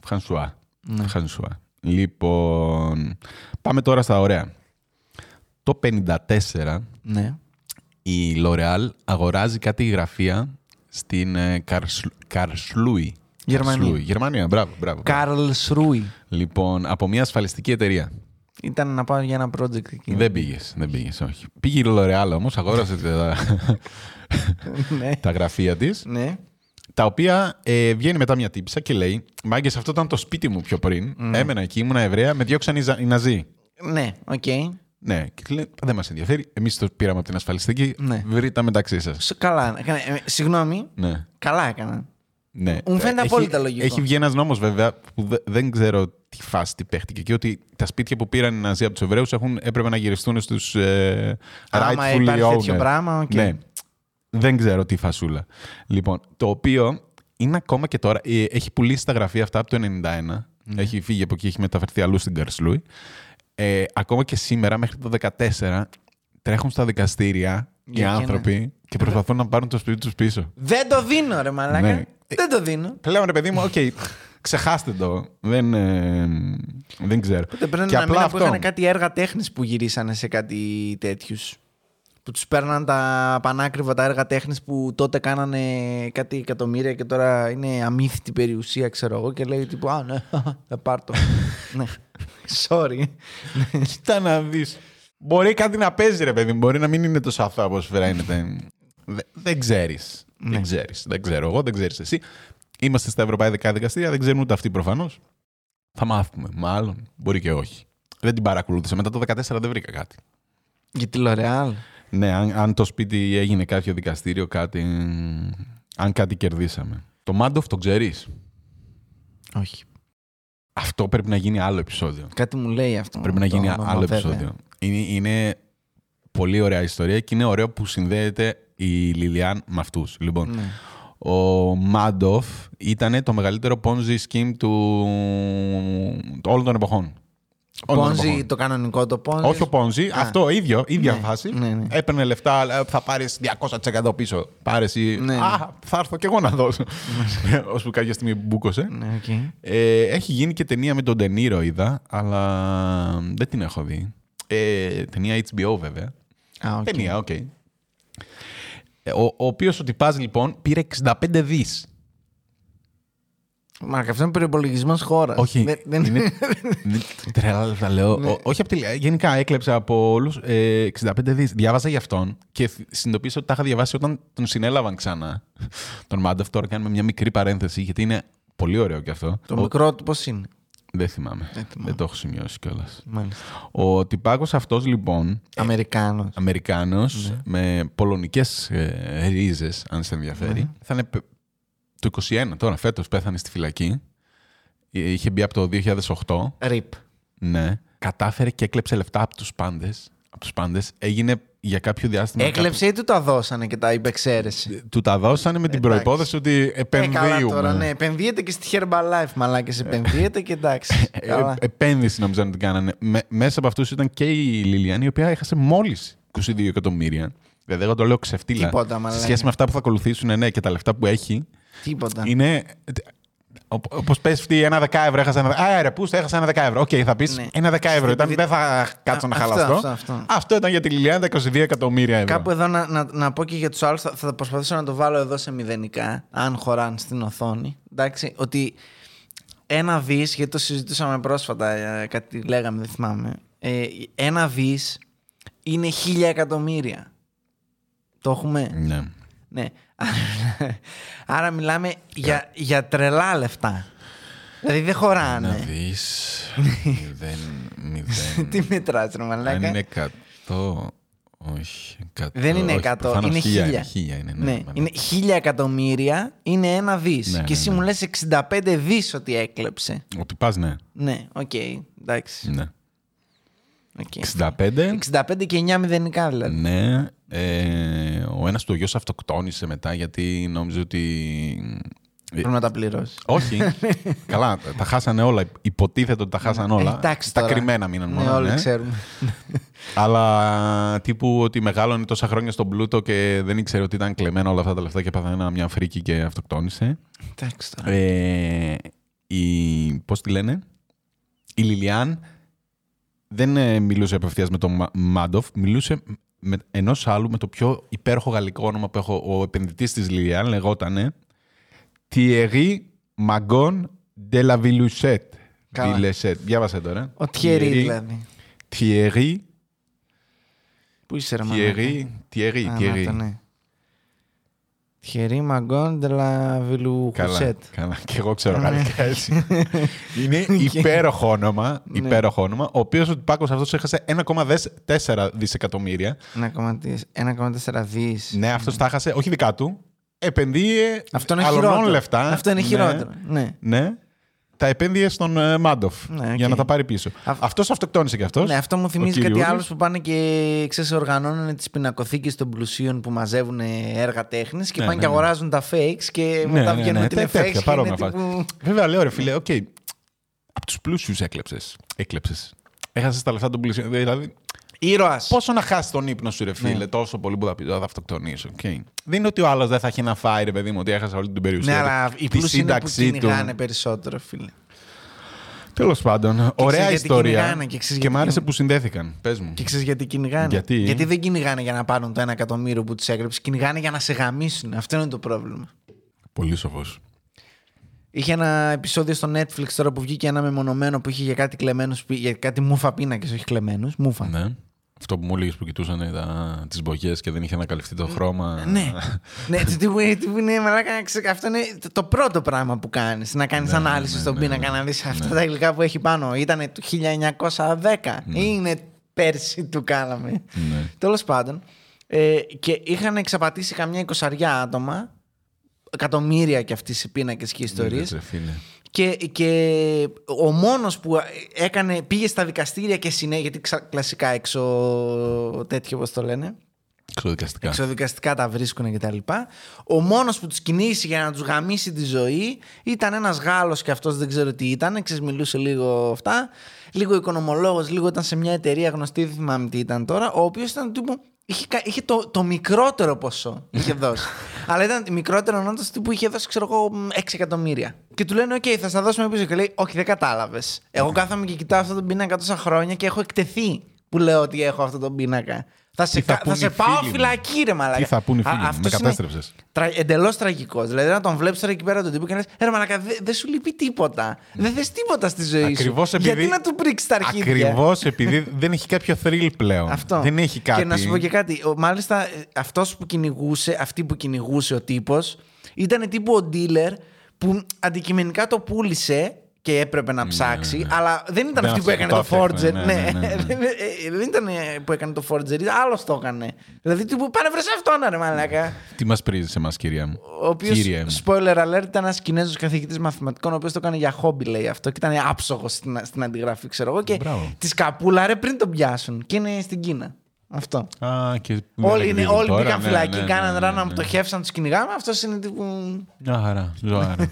Φρανσουά. Ναι. Φρανσουά. Λοιπόν, πάμε τώρα στα ωραία. Το 54 Ναι. Η L'Oreal αγοράζει κάτι γραφεία στην ε, Καρσλ- Καρσλούι. Γερμανία. Καρσλούι. Γερμανία, μπράβο, μπράβο. Καρλ Σρούι. Λοιπόν, από μια ασφαλιστική εταιρεία. Ήταν να πάω για ένα project εκεί. Δεν πήγες, δεν πήγες, όχι. Πήγε η L'Oreal όμως, αγόρασε τα, ναι. τα γραφεία της, ναι. τα οποία ε, βγαίνει μετά μια τύπισσα και λέει: Μάγκες, αυτό ήταν το σπίτι μου πιο πριν. Έμενα εκεί, ήμουν Εβραία, με διώξαν οι, Ζα- οι Ναζί. Ναι, οκ. Ναι, και λέει: Δεν μας ενδιαφέρει. Εμείς το πήραμε από την ασφαλιστική. Ναι. Βρείτε τα μεταξύ σας. Σ- Καλά. έκανα- ε, Συγγνώμη. Ναι. Καλά έκανα. Ναι. Μου φαίνεται Έχει- απόλυτα λογικό. Έχει βγει ένας νόμος βέβαια που δε- δεν ξέρω τι φάση τι παίχτηκε και ότι τα σπίτια που πήραν οι Ναζί από τους Εβραίους έπρεπε να γυριστούν στους ε, Άμα rightfully υπάρχει τέτοιο owner. πράγμα, οκ. Ναι. Δεν ξέρω τι φασούλα. Λοιπόν, το οποίο είναι ακόμα και τώρα. ε, Έχει πουλήσει τα γραφεία αυτά από το 1991. Ναι. Έχει φύγει από εκεί, έχει μεταφερθεί αλλού στην Καρσλούι. Ε, ακόμα και σήμερα, μέχρι το 2014, τρέχουν στα δικαστήρια οι Για και άνθρωποι και προσπαθούν να πάρουν το σπίτι τους πίσω. Δεν το δίνω, ρε μαλάκα. Ναι. Δεν το δίνω. Πλέον ρε παιδί μου, οκ, ξεχάστε το. Δεν, ε, δεν ξέρω. Δεν πρέπει και να απλά μήνα που αυτό. είχαν κάτι έργα τέχνης που γυρίσανε σε κάτι τέτοιους. Που τους παίρναν τα πανάκριβα τα έργα τέχνης που τότε κάνανε κάτι εκατομμύρια και τώρα είναι αμύθητη περιουσία, ξέρω εγώ, και λέει τύπου Α, ναι, θα πάρ' το. ναι. Sorry. Κοίτα να δεις. Μπορεί κάτι να παίζει, ρε παιδί μου. Μπορεί να μην είναι τόσο αθώα όπω φαίνεται. Δε- δεν ξέρεις. Ναι. Δεν ξέρεις. Δεν ξέρω εγώ, δεν ξέρεις εσύ. Είμαστε στα ευρωπαϊκά δικαστήρια, δεν ξέρουν ούτε αυτοί προφανώς. Θα μάθουμε. Μάλλον. Μπορεί και όχι. Δεν την παρακολούθησα. Μετά το 14 δεν βρήκα κάτι. Για τη L'Oreal. Ναι, αν, αν το σπίτι έγινε κάποιο δικαστήριο, κάτι. Αν κάτι κερδίσαμε. Το Μάντοφ το ξέρεις; Όχι. Αυτό πρέπει να γίνει άλλο επεισόδιο. Κάτι μου λέει αυτό. Πρέπει να το γίνει όνομα, άλλο βέβαια. επεισόδιο. Είναι, είναι πολύ ωραία ιστορία και είναι ωραίο που συνδέεται η Λιλιάν με αυτούς. Λοιπόν, Ναι. ο Μάντοφ ήταν το μεγαλύτερο Ponzi scheme του... όλων των εποχών. Όλων των Πόνζι, εποχών. το κανονικό το Πόνζι. Όχι ο Ponzi, αυτό ίδιο, ίδια Ναι, φάση. ναι, ναι. Έπαιρνε λεφτά, ε, θα πάρεις 200% πίσω. Πάρες ή. Ναι, ναι. Α, θα έρθω κι εγώ να δώσω. Ώσπου κάποια στιγμή μπούκωσε. Ναι, οκ. Ε, έχει γίνει και ταινία με τον Ντε Νίρο, είδα, αλλά δεν την έχω δει. Ε, ταινία HBO, βέβαια. Α, οκ. Ταινία, οκ. Ε, Ο, ο οποίος ο τυπάς, λοιπόν, πήρε 65 δις. Μα αυτό είναι προπολογισμό χώρας. Όχι. Δεν, δεν... είναι, είναι τρελά λεφτά, λέω. Ναι. Ο- όχι από τη, γενικά έκλεψε από όλους. Ε, 65 δις. Διάβαζα για αυτόν και θ- συνειδητοποίησα ότι τα είχα διαβάσει όταν τον συνέλαβαν ξανά. Τον Μάντεφ. Τώρα κάνουμε μια μικρή παρένθεση, γιατί είναι πολύ ωραίο κι αυτό. Το Ο- μικρό του πώς είναι; Δεν θυμάμαι. Δεν θυμάμαι. Δεν το έχω σημειώσει κιόλας. Μάλιστα. Ο τυπάκος αυτός λοιπόν, Αμερικάνος. Αμερικάνος, Ναι. με πολωνικές ε, ρίζες, αν σε ενδιαφέρει, θα είναι πε- το 21 τώρα, φέτος πέθανε στη φυλακή. Ε, Είχε μπει από το 2008, Ριπ. ναι. Κατάφερε και έκλεψε λεφτά από τους πάντες. Από τους πάντες. Έγινε για κάποιο διάστημα... Έκλεψε ή του τα δώσανε και τα υπεξαίρεσε; κάποιο- Του τα δώσανε με την Εντάξει. προϋπόθεση ότι Ε, καλά επενδύουμε. τώρα, ναι. Επενδύεται και στη Herbalife, μαλάκες. Επενδύεται και εντάξει. Ε, Καλά. επένδυση νομίζω να την κάνανε. Με- μέσα από αυτούς ήταν και η Λιλιάν, η οποία έχασε μόλις 22 εκατομμύρια. Δηλαδή, εγώ το λέω ξεφτίλα. Τίποτα, Σε μαλάκα. σχέση με αυτά που θα ακολουθήσουν, ναι, και τα λεφτά που έχει, Τίποτα. είναι. Όπως πες αυτή ένα δεκάευρο έχασα ένα. Α, ρε, πού στο έχασα ένα δεκάευρο. Οκ, θα πεις Ναι. ένα δεκάευρο ήταν, Επειδή- δεν θα κάτσω να Α, αυτό, χαλαστώ. αυτό, αυτό. ήταν για τη Λιλιάν τα 22 εκατομμύρια ευρώ. Κάπου εδώ να, να, να πω και για τους άλλους, θα, θα προσπαθήσω να το βάλω εδώ σε μηδενικά, αν χωράνε στην οθόνη. Εντάξει, ότι ένα δις, γιατί το συζητούσαμε πρόσφατα, ε, κάτι λέγαμε, δεν θυμάμαι. Ε, ένα δις είναι χίλια εκατομμύρια. Το έχουμε; Ναι. Ναι. Άρα μιλάμε για, για τρελά λεφτά. Δηλαδή δεν Να χωράνε. δεις. Μηδέν. Μηδέν. Τι μετράς ρε Αν μαλάκα. είναι 100. Όχι. 100, Δεν είναι όχι, 100, προφανώς είναι χίλια χίλια. Χίλια είναι, ναι. Ναι, ναι. είναι χίλια εκατομμύρια, είναι ένα δις. Ναι, και ναι, εσύ ναι. μου λες 65 δις ότι έκλεψε. Ότι πας, ναι. Ναι, οκ, εντάξει. ναι. Οκ. 65. 65 και 9 μηδενικά δηλαδή. Ναι. Ε, ο ένας του ο γιος αυτοκτόνησε μετά γιατί νόμιζε ότι... Πρέπει να τα πληρώσει. Όχι. Καλά, τα χάσανε όλα. Υποτίθεται ότι τα χάσανε όλα. Ε, εντάξει τα τώρα. κρυμμένα μείναν Ναι, μόνο. όλοι ναι. ξέρουμε. Αλλά τύπου ότι μεγάλωνε τόσα χρόνια στον πλούτο και δεν ήξερε ότι ήταν κλεμμένα όλα αυτά τα λεφτά και έπαθε ένα- μια φρίκη και αυτοκτόνησε. Εντάξει τώρα. Ε, η, πώς τη λένε, η Λιλιάν δεν ε, μιλούσε απευθείας με τον Μα- Μάντοφ, μιλούσε με ενός άλλου με το πιο υπέροχο γαλλικό όνομα που έχω. Ο επενδυτής της Λιλιάν λεγότανε Thierry Magon de la Villouchette. Καλά. Villouchette. Διάβασε τώρα. Ο Thierry δηλαδή. Thierry, Πού είσαι ρε μαλάκα. Thierry, Thierry, Α, Thierry. Να το, ναι. Thierry Magon de la Vilou Καλά, Husset. καλά. Και εγώ ξέρω Ναι. γαλλικά έτσι. Είναι υπέροχο όνομα, Ναι. υπέροχο όνομα, ο οποίος ο Πάκος αυτός έχασε 1,4 δισεκατομμύρια. 1,4 δις. Ναι, αυτός τα έχασε, όχι δικά του. Επενδύε Αυτό είναι αλλωνών χειρότερο. λεφτά. Αυτό είναι Ναι, χειρότερο. Ναι. Ναι. Τα επένδυε στον ε, Μάντοφ Ναι, οκ. για να τα πάρει πίσω. Αυ- Αυτός αυτοκτόνησε και αυτός. Ναι, αυτό μου ο θυμίζει κάτι Κυριούλης. άλλο που πάνε και ξέρεις, οργανώνουν τις πινακοθήκες των πλουσίων που μαζεύουν έργα τέχνης και Ναι, πάνε ναι, και ναι. αγοράζουν τα fakes και Ναι, μετά ναι, βγαίνουν ναι, με την τέ- fakes. τέτοια, και παρόμοια είναι φάση. τύπου- Βέβαια, λέω ρε φίλε, οκ. Από τους πλούσιους έκλεψες. Έκλεψες. Έχασες τα λεφτά των πλούσιων. Δηλαδή, Ήρωας. Πόσο να χάσει τον ύπνο σου, ρε φίλε, Ναι. τόσο πολύ που θα πει θα αυτοκτονήσω. οκ. Δεν είναι ότι ο άλλος δεν θα έχει να φάει, ρε παιδί μου, ότι έχασε όλη την περιουσία. Ναι, του, αλλά οι τη πλούσιοι είναι που σύνταξή του. κυνηγάνε περισσότερο, φίλε. Τέλος πάντων, ωραία γιατί ιστορία. κυνηγάνε και ξέρεις Και γιατί μ' άρεσε κυνηγάνε. που συνδέθηκαν. Πες μου. Και ξέρεις γιατί κυνηγάνε. Γιατί; δεν κυνηγάνε για να πάρουν το ένα εκατομμύριο που τους έγραψε. Κυνηγάνε για να σε γαμίσουν. Αυτό είναι το πρόβλημα. Πολύ σοφός. Είχε ένα επεισόδιο στο Netflix τώρα που βγήκε ένα μεμονωμένο που είχε για κάτι κλεμμένους, για κάτι μούφα πίνακες, όχι κλεμμένους. Μούφα. Ναι. Αυτό που μου έλεγες που κοιτούσαν τις μπογιές και δεν είχε ανακαλυφθεί το χρώμα. Ναι. ναι, τι που τι που είναι, μαλάκα, ξε- αυτό είναι το- το πρώτο πράγμα που κάνεις. Να κάνεις Ναι, ανάλυση ναι, στον ναι, πίνακα, ναι. να δεις αυτά τα υλικά που έχει πάνω. Ήταν το 1910 Ναι. ή είναι πέρσι του κάναμε. Ναι. Τέλος πάντων. Ε, και είχαν εξαπατήσει καμιά εικοσαριά άτομα, εκατομμύρια κι αυτοί οι πίνακες και ιστορίες. Είδες, ρε φίλε. Και, και ο μόνος που έκανε, πήγε στα δικαστήρια και συνέχεια, γιατί ξα- κλασικά εξω- τέτοιο όπως το λένε, Εξοδικαστικά. εξοδικαστικά τα βρίσκουν και τα λοιπά. Ο μόνος που τους κυνήγησε για να τους γαμίσει τη ζωή ήταν ένας Γάλλος και αυτός δεν ξέρω τι ήταν, ξέρεις μιλούσε λίγο αυτά, λίγο οικονομολόγος, λίγο ήταν σε μια εταιρεία γνωστή, δεν θυμάμαι τι ήταν τώρα, ο οποίος ήταν τύπου, είχε, κα- είχε το, το μικρότερο ποσό, είχε δώσει. Αλλά ήταν μικρότερο ενώ τύπου είχε δώσει, ξέρω εγώ, 6 εκατομμύρια. Και του λένε, οκ, θα στα δώσουμε πίσω. Και λέει, όχι, δεν κατάλαβες. Εγώ κάθομαι και κοιτάω αυτόν τον πίνακα τόσα χρόνια και έχω εκτεθεί που λέω ότι έχω αυτόν τον πίνακα. Θα σε, Τι θα κα- θα πούν σε οι πάω φίλοι μου; φυλακή, ρε μαλάκα. Τι θα πούνε οι Α, φίλοι μου, με αυτός είναι κατέστρεψες. Τρα... Εντελώς τραγικός. Δηλαδή να τον βλέπεις τώρα εκεί πέρα τον τύπο και να λες: Ρε μαλάκα, δεν δε σου λείπει τίποτα. Δεν θες τίποτα στη ζωή Ακριβώς σου. επειδή- Γιατί να του πρίξεις τα αρχίδια; Ακριβώς επειδή δεν έχει κάποιο thrill πλέον. Αυτό. Δεν έχει κάτι. Και να σου πω και κάτι. Ο- Μάλιστα, αυτός που κυνηγούσε, αυτή που κυνηγούσε ο τύπος, ήταν τύπου ο dealer που αντικειμενικά το πούλησε και έπρεπε να ψάξει, αλλά δεν ήταν Δεν αυτή που έκανε αυτό, το το forger. έφτιαχνε, ναι, ναι, ναι, ναι. δεν, ε, δεν ήταν που έκανε το forger, άλλος το έκανε. Δηλαδή, τύπου πάνε βρε αυτόν, ρε μαλάκα. Τι μας πρίζεις εμάς, κυρία μου; Ο οποίος, Κύριε μου. spoiler alert, ήταν ένας Κινέζος καθηγητής μαθηματικών, ο οποίος το έκανε για χόμπι, λέει αυτό, και ήταν άψογος στην, στην αντιγραφή, ξέρω εγώ. Και Μπράβο. της σκαπούλαρε πριν τον πιάσουν. Και είναι στην Κίνα. Αυτό. Α, και δεν Όλοι, είναι, εκδίδουν όλοι τώρα, μπήκαν ναι, φυλακή, ναι, ναι, κάναν ναι, ράνα, ναι. το χεύσαν, τους κυνηγάμε. Αυτός είναι τύπου. Μια χαρά, ζωάρα.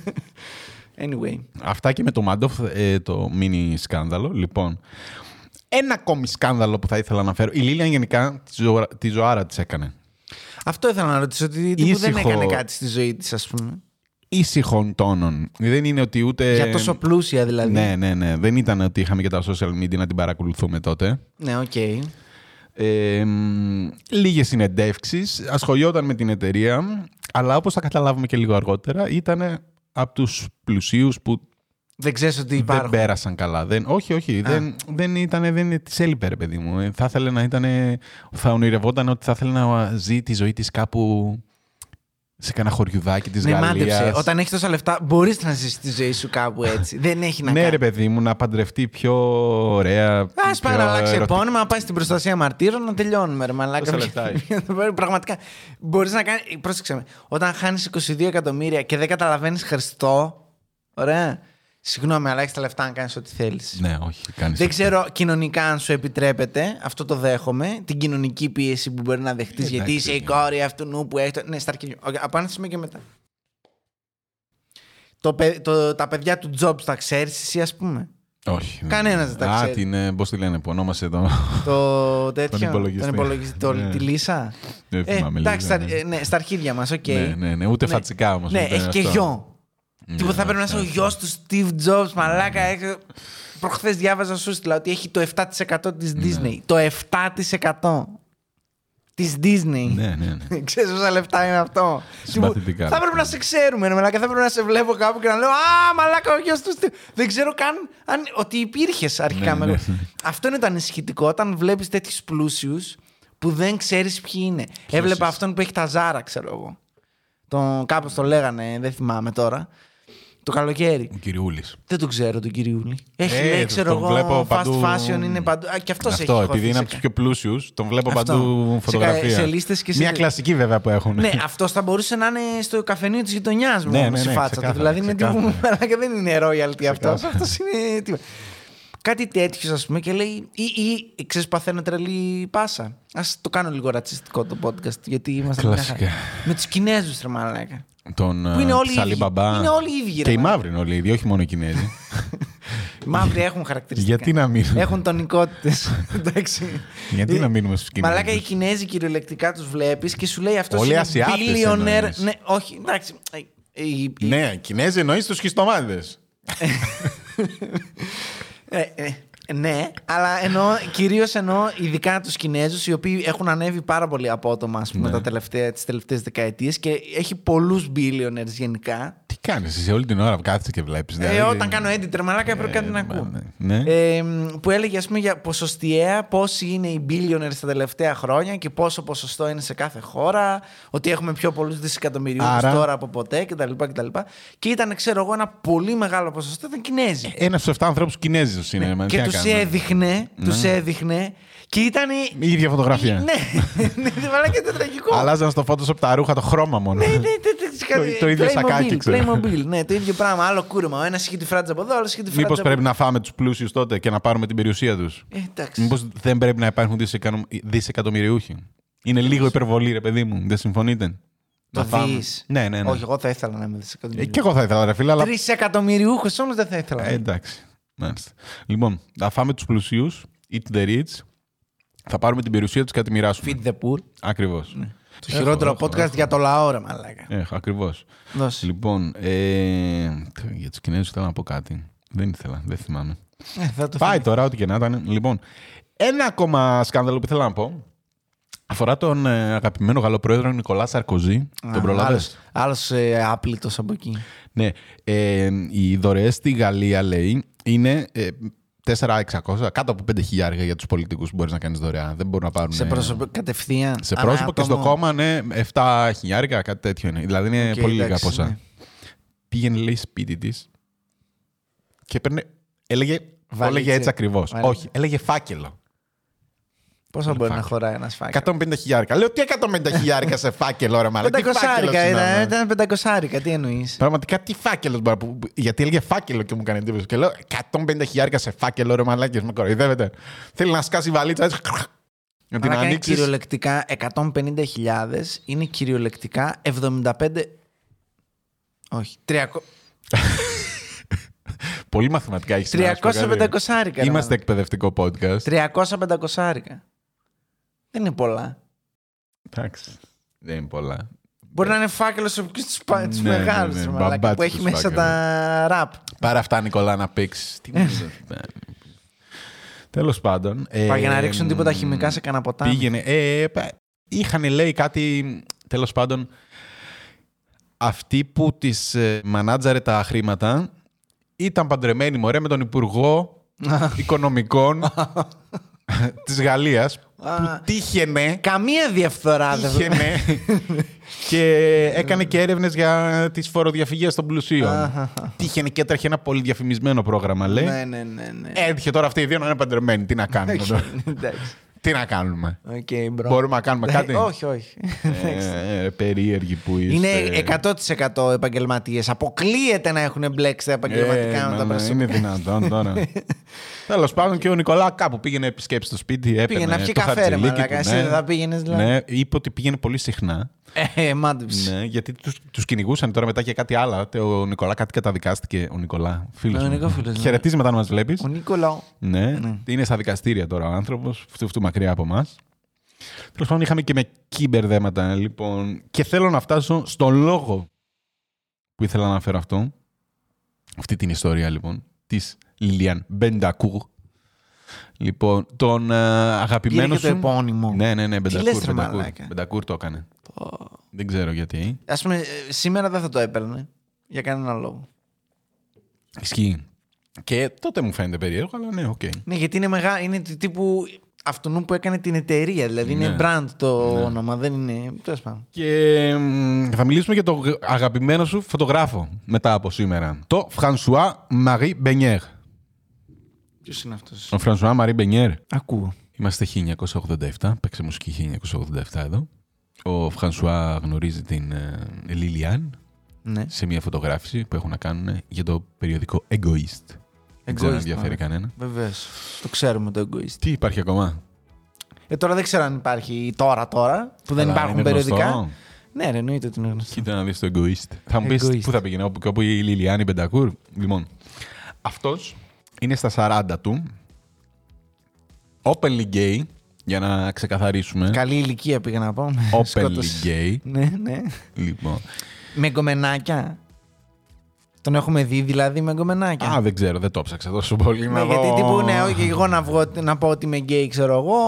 Anyway. Αυτά και με το Μάντοφ, ε, το mini σκάνδαλο. Λοιπόν, ένα ακόμη σκάνδαλο που θα ήθελα να φέρω. Η Λίλιαν γενικά τη, ζωα... τη ζωάρα της έκανε. Αυτό ήθελα να ρωτήσω. Ότι τύπου δεν Ήσυχο. έκανε κάτι στη ζωή της, ας πούμε. Ήσυχων τόνων. Δεν είναι ότι ούτε. Για τόσο πλούσια δηλαδή. Ναι, ναι, ναι. Δεν ήταν ότι είχαμε και τα social media να την παρακολουθούμε τότε. Ναι, οκ. Ε, μ, λίγες συνεντεύξεις, ασχολιόταν με την εταιρεία, αλλά όπως θα καταλάβουμε και λίγο αργότερα, ήταν από τους πλουσίους που Δεν ξέρεις ότι δεν υπάρχουν. πέρασαν καλά. Δεν, όχι, όχι. Δεν, δεν ήταν, δεν της έλειπε, ρε παιδί μου. Ε, Θα ήθελε να ήταν, θα ονειρευόταν ότι θα ήθελε να ζει τη ζωή της κάπου σε κανένα χωριουδάκι της Ναι, Γαλλίας. μάντεψε. Όταν έχεις τόσα λεφτά, μπορείς να ζήσεις τη ζωή σου κάπου έτσι. δεν έχει να ναι, κάνει. ρε παιδί μου, να παντρευτεί πιο ωραία. Α πιο πάει να αλλάξει ερωτικά. επώνυμα, να πάει στην προστασία μαρτύρων, να τελειώνουμε. Ρε, μαλάκα. Πόσα λεπτά έχει; Πραγματικά. Μπορείς να κάνει. Πρόσεξε με. Όταν χάνεις 22 εκατομμύρια και δεν καταλαβαίνεις Χριστό. Ωραία. Συγγνώμη, αλλά έχεις τα λεφτά να κάνεις ό,τι θέλεις. Ναι, όχι, κάνεις. Δεν ξέρω κοινωνικά αν σου επιτρέπεται, αυτό το δέχομαι. Την κοινωνική πίεση που μπορεί να δεχτείς, Ε, γιατί είσαι η εντάξει, κόρη αυτού νου που έχει. το- Ναι, στα αρχίδια. Okay, από ένα σημείο και μετά. Το, παι- το, τα παιδιά του Jobs τα ξέρεις εσύ, ας πούμε; Όχι. ναι. Κανένας δεν τα Α, ξέρει. την. Πώς τη λένε, που ονόμασε το. Το τέτοιο. υπολογιστή. Τον υπολογιστή. Το, Ναι. Τη Lisa. Δεν Ε, θυμάμαι εντάξει, λίγο, στα, ναι. ε, ναι, στα αρχίδια μας, οκ. Ναι, ναι, ναι, ούτε Ναι. φατσικά όμως. Ναι, έχει και γιο. Ναι, Τίποτα θα ναι, πρέπει να είσαι ο ναι, γιος του Steve Jobs, μαλάκα. έχει- Προχθές διάβαζα σου 'στειλα ότι έχει το 7% της Ναι. Disney. Το 7% της Disney. Ναι, ναι, ναι. Ξέρεις πόσα λεφτά είναι αυτό. Συμπαθητικά Τύπου, Θα έπρεπε να σε ξέρουμε, ρε μαλάκα. Θα έπρεπε να σε βλέπω κάπου και να λέω Α, μαλάκα, ο γιος του Steve. Δεν ξέρω καν αν, ότι υπήρχες αρχικά. Ναι, με- ναι. Αυτό είναι το ανησυχητικό όταν βλέπεις τέτοιους πλούσιους που δεν ξέρεις ποιοι είναι. Έβλεπα αυτόν που έχει τα ζάρα, ξέρω εγώ. Τον, κάπως το λέγανε, δεν θυμάμαι τώρα. Το καλοκαίρι. Ο κυριούλης. Δεν τον ξέρω τον Κυριούλη. Έχει Ε, λέει, τον ξέρω εγώ, βλέπω fast παντού. fashion είναι παντού. Α, και αυτός έχει Αυτό, επειδή χωθεί είναι σε από τους πιο πλούσιους, τον βλέπω Αυτό. παντού Σε φωτογραφία. κα- σε λίστες και σε- Μια κλασική βέβαια που έχουν. ναι, αυτός θα μπορούσε να είναι στο καφενείο της γειτονιάς μου. Ναι, ναι, όμως, η ναι, φάτσα του. ξεκάθαρα, Δηλαδή είναι τύπου. ξεκάθαρα. μαλάκα, δεν είναι royalty αυτός. Ξεκάθαρα. Αυτός είναι. τίποτα. Κάτι τέτοιος, ας πούμε, και λέει. ή, ή ξέρεις, παθαίνω τρελή πάσα. Α το κάνω λίγο ρατσιστικό το podcast, γιατί είμαστε. μια χαρά. Κλασικά. Με τους Κινέζους, ρε μαλάκα. Τον Που είναι όλοι ε, Σαλί ίδιοι. Μπαμπά. Είναι όλοι ίδιοι, ρε, Και οι μάλλον. μαύροι είναι όλοι ίδιοι, όχι μόνο οι Κινέζοι. Οι μαύροι έχουν χαρακτηριστικά. Γιατί να μην. Έχουν τονικότητες. Εντάξει. Γιατί να μείνουμε στους Κινέζους; Μαλάκα οι Κινέζοι κυριολεκτικά τους βλέπεις και σου λέει αυτός Όλοι είναι Ασιάτες billionaire. εννοείς. Ναι, όχι, εντάξει. Ε, ε, οι- οι- Ναι, Κινέζοι εννοείς τους χιστομάδε. Ε, ε, ναι, αλλά εννοώ, κυρίως εννοώ ειδικά τους Κινέζους οι οποίοι έχουν ανέβει πάρα πολύ απότομα ας πούμε, Ναι. τα τελευταία, τις τελευταίες δεκαετίες και έχει πολλούς billionaires γενικά. Τι κάνεις εσύ όλη την ώρα που κάθεσαι και βλέπεις. Ε, όταν κάνω editor, μαλάκα πρέπει κάτι να ακούω. Ναι. Ε, που έλεγε ας πούμε για ποσοστιαία πόσοι είναι οι billionaires τα τελευταία χρόνια και πόσο ποσοστό είναι σε κάθε χώρα, ότι έχουμε πιο πολλούς δισεκατομμυριούς Άρα- τώρα από ποτέ κτλ. κτλ. Και ήταν, ξέρω εγώ, ένα πολύ μεγάλο ποσοστό ήταν Κινέζοι. Ένας στου 7 ανθρώπους Κινέζους είναι. μα, τι και να τους κάνουμε. έδειχνε, τους έδειχνε και ήταν. Η ίδια φωτογραφία. ναι, ναι, δεν και ήταν τραγικό. Αλλάζαν στο Photoshop τα ρούχα, το χρώμα μόνο. Ναι, ναι, ναι, ναι, Το- το ίδιο Playmobil, σακάκι, ξέρω. Playmobil, ναι, το ίδιο πράγμα. Άλλο κούρεμα. Ο ένας είχε τη φράτζα από εδώ, ο άλλος είχε τη φράτζα Μήπως από πρέπει να φάμε τους πλούσιους τότε και να πάρουμε την περιουσία τους; Ε, εντάξει. Μήπως δεν πρέπει να υπάρχουν δισεκανο- δισεκατομμυριούχοι; Είναι λίγο υπερβολή, ρε παιδί μου. Δεν συμφωνείτε; Το Να φάμε. δεις. Ναι, ναι, ναι. Όχι, εγώ θα ήθελα να είμαι Ε, δισεκατομμυριούχο. και εγώ θα ήθελα, ρε φίλε, αλλά. Τρισεκατομμυριούχος όμως δεν θα ήθελα. Ε, εντάξει. Μάλιστα. Λοιπόν, θα φάμε τους πλουσίους, eat the rich. Θα πάρουμε την περιουσία τους και θα τη μοιράσουμε. Feed the poor. Ακριβώς. Το χειρότερο podcast για το λαό, ρε μαλάκα. Έχω, ακριβώς. Δώσε. Λοιπόν, ε, για τους Κινέζους θέλω να πω κάτι. Δεν ήθελα, δεν θυμάμαι. Ε, θα το Πάει τώρα, ό,τι και να ήταν. Λοιπόν, ένα ακόμα σκάνδαλο που ήθελα να πω αφορά τον ε, αγαπημένο Γάλλο πρόεδρο Νικολά Σαρκοζή. τον πρόλαβε. Άλλος ε, άπληστος από εκεί. Ναι. Ε, οι δωρεές στη Γαλλία, λέει, είναι ε, 4-600, κάτω από 5.000 για τους πολιτικούς που μπορείς να κάνεις δωρεά. Δεν μπορούν να πάρουν. Σε πρόσωπο κατευθείαν. σε ανά πρόσωπο και στο άτομο. κόμμα, ναι, 7 χιλιάρικα, κάτι τέτοιο είναι. Δηλαδή είναι Οκ, πολύ λίγα εντάξει, ποσά. ναι. Πήγαινε, λέει, σπίτι της και παίρνε. Έλεγε. Το Βαλίτσα. έλεγε έτσι ακριβώς. Βαλίτσα. Όχι, έλεγε φάκελο. Πόσο μπορεί να φάκελο. χωράει ένας φάκελος; 150 χιλιάρικα. Λέω τι 150 χιλιάρικα σε φάκελο, ρε μαλάκα. Τι φάκελος Πεντακοσάρικα είναι, ήταν, ναι. ήταν πεντακοσάρικα, τι εννοείς; Πραγματικά τι φάκελος μπορεί που- που- Γιατί έλεγε φάκελο και μου έκανε εντύπωση. Και λέω 150 χιλιάρικα σε φάκελο, ρε μαλάκες, με κοροϊδεύετε. Θέλει να σκάσει βαλίτσα έτσι. Να την Αλλά είναι ανοίξεις. κυριολεκτικά 150.000 είναι κυριολεκτικά 75. Όχι, 300. Πολύ μαθηματικά έχεις 300-500 Είμαστε εκπαιδευτικό podcast. 300-500. Δεν είναι πολλά. Εντάξει. Δεν είναι πολλά. Μπορεί να είναι φάκελος από τους Ναι, ναι, μεγάλους ναι, που μπαμπάτσικους έχει μέσα φάκελους. τα ραπ. Πάρε αυτά, Νικολά, να παίξει. Τι μου Τέλος πάντων. ε, Πάει για να ρίξουν τίποτα χημικά σε κανένα ποτάμι. Πήγαινε. Ε, πα- είχαν λέει κάτι. Τέλος πάντων. Αυτοί που τη μανάτζαρε τα χρήματα ήταν παντρεμένοι μωρέ με τον Υπουργό Οικονομικών της Γαλλίας που τύχαινε Καμία διαφθορά δεν τύχαινε και έκανε και έρευνες για τις φοροδιαφυγές των πλουσίων. τύχαινε και έτρεχε ένα πολύ διαφημισμένο πρόγραμμα, λέει. Ναι, ναι, ναι. ναι. Έτυχε τώρα αυτοί οι δύο να είναι παντρεμένοι. Τι να κάνουμε τώρα. Εντάξει. Τι να κάνουμε; Οκ, bro. Μπορούμε να κάνουμε Ε, κάτι; όχι, όχι. Ε, ε, περίεργοι που είστε. Είναι 100% επαγγελματίες. Αποκλείεται να έχουν μπλέξει τα επαγγελματικά Ε, με τα μα, προσωπικά. Είναι δυνατόν τώρα. Τέλος πάντων και ο Νικολά κάπου πήγαινε επισκέψει στο σπίτι. Έπαιρνε Πήγαινε να πιει το καφέ, ρε χαρτζηλίκι μαλάκα. του, Εσύ ναι. δεν θα πήγαινες, δηλαδή. Ναι, είπε ότι πήγαινε πολύ συχνά. Ε, μάντεψε. Ναι, γιατί τους τους κυνηγούσαν τώρα μετά και κάτι άλλο. Ο Νικολά κάτι καταδικάστηκε. Ο Νικολά, φίλος. Ο Νικό φίλος, ναι. Χαιρετίζεις μετά να μας βλέπεις. Ο Νίκολαο. Ναι, είναι στα δικαστήρια τώρα ο άνθρωπος, αυτού, αυτού μακριά από εμάς. Τέλος πάντων, είχαμε και μακριμπερδέματα, λοιπόν. Και θέλω να φτάσω στον λόγο που ήθελα να αναφέρω αυτό. Αυτή την ιστορία, λοιπόν, της Λιλιάν Μπεντακούρ. Λοιπόν, τον ε, αγαπημένο Πήρε και το σου. επώνυμο. Ναι, ναι, ναι, λες, Μπεντακούρ. ρε Μπεντακούρ. μαλάκα. Μπεντακούρ το έκανε. Δεν ξέρω γιατί. Ας πούμε, ε, σήμερα δεν θα το έπαιρνε. Για κανένα λόγο. Ισχύει. Και τότε μου φαίνεται περίεργο, αλλά ναι, οκ. Ναι, γιατί είναι μεγάλο. Είναι του τύπου αυτού που έκανε την εταιρεία. Δηλαδή είναι Ναι. brand το όνομα, δεν είναι. Τέλος πάντων. Και μ, θα μιλήσουμε για το αγαπημένο σου φωτογράφο μετά από σήμερα. Το François Marie Μπενιέρ. Ποιος είναι αυτός; Ο François Marie Μπενιέρ. Ακούω. Είμαστε 1987, παίξε μουσική 1987 εδώ. Ο François γνωρίζει την ε, Lilian Ναι. σε μια φωτογράφηση που έχουν να κάνουν για το περιοδικό Egoist. Δεν ξέρω αν Egoist, ενδιαφέρει μάλλον. κανένα. Βεβαίως. Το ξέρουμε το egoist. Τι υπάρχει ακόμα; Ε, τώρα δεν ξέρω αν υπάρχει τώρα τώρα που δεν Αλλά υπάρχουν είναι περιοδικά. γνωστό. Ναι, ρε, εννοείται ότι είναι γνωστό. Κοίτα να δεις το Egoist. Θα μου πεις Egoist. πού θα πήγαινε, όπου, και όπου η Λιλιάνη Μπεντακούρ. Λοιπόν, αυτός είναι στα 40 του. Openly gay, για να ξεκαθαρίσουμε. Καλή ηλικία πήγα να πω. Openly Σκότωσε. gay. Ναι, ναι. Λοιπόν. Με γκομενάκια. Τον έχουμε δει δηλαδή με γκομενάκια. Α, δεν ξέρω, δεν το 'ψαξα τόσο πολύ. Ναι, να γιατί δω. τύπου, ναι, όχι, εγώ να, βγω, να πω ότι είμαι γκέι, ξέρω εγώ.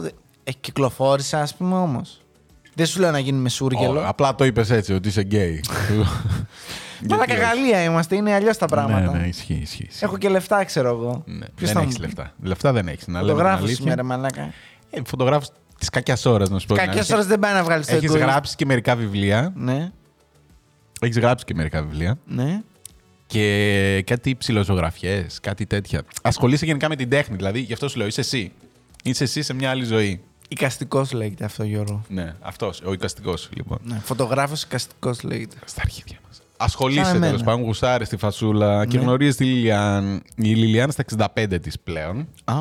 Ναι. Ε, κυκλοφόρησα, ας πούμε όμως. Δεν σου λέω να γίνουμε Ω, σούργελο. απλά το είπες έτσι, ότι είσαι gay. Μαλάκα Γιατί όχι; Γαλλία είμαστε, είναι αλλιώς τα πράγματα. Ναι, ναι, ισχύει, ισχύει. ισχύει. Έχω και λεφτά, ξέρω εγώ. Ναι. Ποιος Δεν θα έχεις μου- λεφτά. Λεφτά δεν έχεις. Να λέμε την Φωτογράφος αλήθεια. σήμερα, μαλάκα. Ε, Φωτογράφος της κακιάς ώρας, να σου πω. την Κακέ αλήθεια. ώρε δεν πάει να βγάλεις το Έχεις egoist. γράψει και μερικά βιβλία. Ναι, Έχεις γράψει και μερικά βιβλία. ναι. Και κάτι ψηλοζωγραφιέ, κάτι τέτοια. Ασχολείσαι γενικά με την τέχνη, δηλαδή γι' αυτό σου λέω, είσαι εσύ. Είσαι εσύ σε μια άλλη ζωή. Οικαστικός λέγεται αυτό, Γιώργο. Ναι, αυτός, ο οικαστικός λοιπόν. Ναι, Φωτογράφος οικαστικός λέγεται. Στα αρχίδια μας. Ασχολείσαι Σαν εμένα. τέλο πάντων, γουσάρει τη φασούλα και Ναι. γνωρίζεις τη Λιλιάν. Η Λιλιάν στα 65 της πλέον. Α,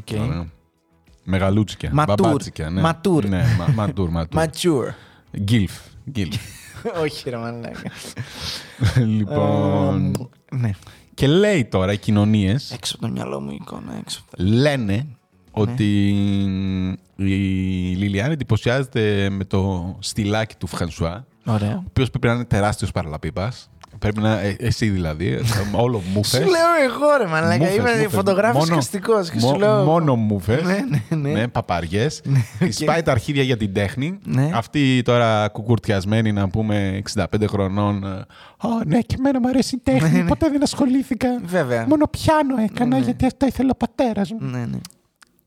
οκ. Ωραία. Μεγαλούτσικια. Mature. μπαμπάτσικια, Ναι. Mature. Ναι, μα, mature, mature. Mature. GILF. GILF. Όχι, ρε μαλάκα. λοιπόν. Ε, Ναι. και λέει τώρα οι κοινωνοί Έξω από το μυαλό μου η εικόνα, έξω από το... λένε ότι η Λιλιάν εντυπωσιάζεται με το στυλάκι του Φρανσουά, ο Ωραία. οποίος πρέπει να είναι τεράστιος παραλαπίπας. Πρέπει να. ε, εσύ δηλαδή. ε, όλο μούφες. Σου λέω εγώ ρε μαλάκα, είμαι φωτογράφος εικαστικός και σου λέω... Μόνο μούφες. Ναι, ναι, ναι. Ναι, παπαριές. οκ. Σπάει τα αρχίδια για την τέχνη. Ναι. Αυτή τώρα κουκουρδιασμένη να πούμε 65 χρονών. ε, Α, ναι, και εμένα μου αρέσει η τέχνη. Ποτέ δεν ασχολήθηκα. Βέβαια. Μόνο πιάνο έκανα Ναι. γιατί αυτό ήθελε ο πατέρας μου.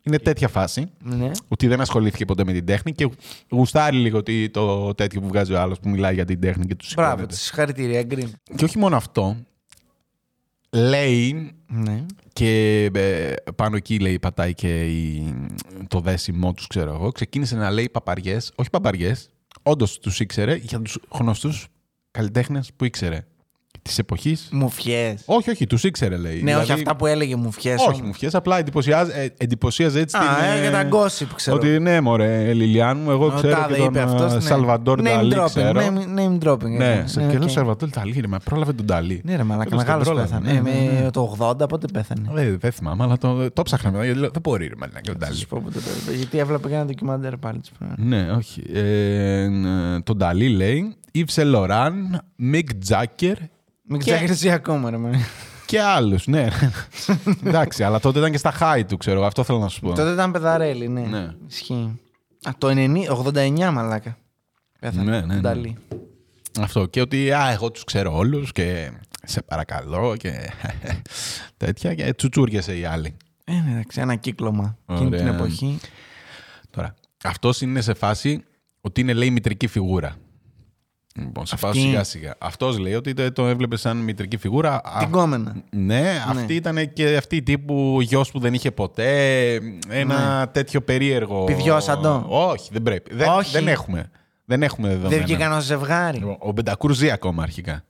Ναι, ναι. Είναι τέτοια φάση. Ναι. Ότι δεν ασχολήθηκε ποτέ με την τέχνη και γουστάρει λίγο ότι το τέτοιο που βγάζει ο άλλος που μιλάει για την τέχνη και τους Μπράβο, σηκώνεται. τη συγχαρητήρια, γκριν. Και όχι μόνο αυτό. Λέει Ναι. και ε, πάνω εκεί λέει πατάει και η- το δέσιμό τους ξέρω εγώ. Ξεκίνησε να λέει παπαριές, όχι παπαριές, όντως τους ήξερε για τους γνωστούς καλλιτέχνες που ήξερε. Της εποχής. Μουφιές. Όχι, όχι, τους ήξερε λέει. Ναι, όχι αυτά που έλεγε μουφιές. Όχι, όμως. μου φιές, απλά εντυπωσιάζ, ε, εντυπωσίαζε έτσι Α, την... ε, για τα gossip, ξέρω. Ότι ναι, μωρέ, Λιλιάν μου, εγώ Ο ξέρω τάδε και τον είπε αυτός, ε, ναι. Σαλβαντόρ Name Νταλή dropping, ξέρω. name- Name dropping. Ναι, έκανε. σε Ναι, και λέω οκ. Σαλβαντόρ Νταλή, ρε, με πρόλαβε τον Νταλή. Ναι, ρε μαλάκα, Τέλος, τον μεγάλος πρόλαβε. πέθανε. Ναι, Ε, ναι, ναι. με το 80 πότε πέθανε; Δεν, δεν θυμάμαι, αλλά το, το 'ψαχνα μετά. γιατί λέω, Δεν μπορεί, ρε, μαλάκα, τον Θα Νταλή. σου πω πότε το είπε. Γιατί έβλεπα και ένα ντοκιμαντέρ πάλι τις προάλλες. Ναι, όχι. Ε, ε, τον Νταλή λέει Yves Saint Laurent, Mick Jagger Μην Και- ξέρεις εσύ ακόμα, ρε μαλάκα. και άλλους, ναι. Εντάξει, αλλά τότε ήταν και στα high του, ξέρω. Αυτό θέλω να σου πω. Τότε ήταν παιδαρέλι, ναι. Ναι. Ισχύει. Α, το 90 89 μαλάκα. Πέθανε. Ναι, ναι, ναι. Νταλή. Αυτό. Και ότι α, εγώ τους ξέρω όλους και σε παρακαλώ και τέτοια. Και τσουτσούριασε οι άλλοι. Ε, ναι, εντάξει, ένα κύκλωμα. Εκείνη την Ωραία. εποχή. Τώρα, αυτός είναι σε φάση ότι είναι λέει μητρική φιγούρα. Λοιπόν, σε πάω Αυτή. σιγά σιγά. Αυτός λέει ότι το, το έβλεπες σαν μητρική φιγούρα. Α, Την κόμενα. ναι, αυτή ήταν και αυτή τύπου γιος που δεν είχε ποτέ. Ένα τέτοιο περίεργο. Πιδιόσαντο. Όχι, δεν πρέπει. Δεν, Όχι. δεν έχουμε. Δεν έχουμε δεδομένα. Δεν βγήκαν ως ζευγάρι. Λοιπόν, Ο Μπεντακούρ ζει ακόμα αρχικά.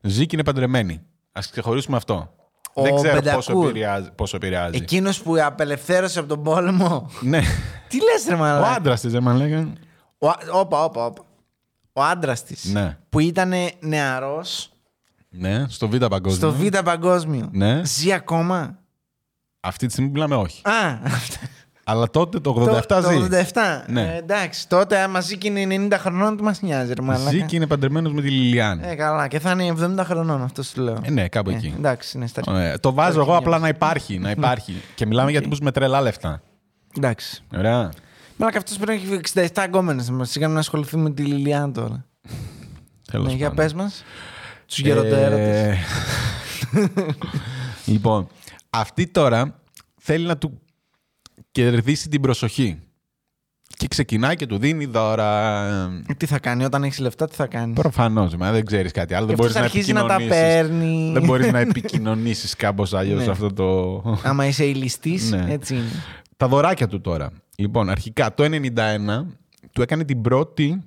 Ζει και είναι παντρεμένη. Α ξεχωρίσουμε αυτό. Ο δεν ξέρω πόσο Μπεντακούρ. επηρεάζει. Πόσο επηρεάζει. Εκείνος που απελευθέρωσε από τον πόλεμο. Ναι. Τι λες, ρε Ο μαλάκα. άντρας της, δεν μα λέγανε. Ο α- Όπα, όπα, όπα. Ο άντρας της. Ναι. Που ήταν νεαρός Ναι, στο Β' Παγκόσμιο. στο Β' Παγκόσμιο. Ναι. Ζει ακόμα; Αυτή τη στιγμή μιλάμε όχι. Α, Αλλά τότε το 87 το, ζει. το 87. Ναι. Ε, εντάξει, τότε άμα ζει και είναι 90 χρονών, τι μας νοιάζει, ρε μαλάκα. Ζει και είναι παντρεμένος με τη Λιλιάν. Ε, καλά. Και θα είναι 70 χρονών, αυτό σου λέω. Ε, ναι, κάπου Ε, εκεί. εντάξει, είναι στα Ωραία. Το βάζω εγώ απλά να υπάρχει. Να υπάρχει. και μιλάμε για τύπους με τρελά λεφτά. Εντάξει. Ωραία. Μαλάκα αυτός πρέπει να έχει 67 γκόμενες. Μας σιγά να ασχοληθεί με τη Λιλιάν τώρα. Τέλος Ναι, για πάντων. πες μας. Τους γεροντοέρωτε. Ε, λοιπόν, αυτή τώρα θέλει να του κερδίσει την προσοχή. Και ξεκινάει και του δίνει δώρα. Τι θα κάνει, όταν έχεις λεφτά, τι θα κάνεις; Προφανώς, δεν ξέρεις κάτι άλλο. Και Δεν αυτός μπορείς να αρχίζει να τα επικοινωνήσεις. παίρνει. Δεν μπορείς να επικοινωνήσεις κάπως αλλιώς Ναι. αυτό το. Άμα είσαι ηλιστής, Ναι. έτσι είναι. Τα δωράκια του τώρα. Λοιπόν, αρχικά το 91 του έκανε την πρώτη,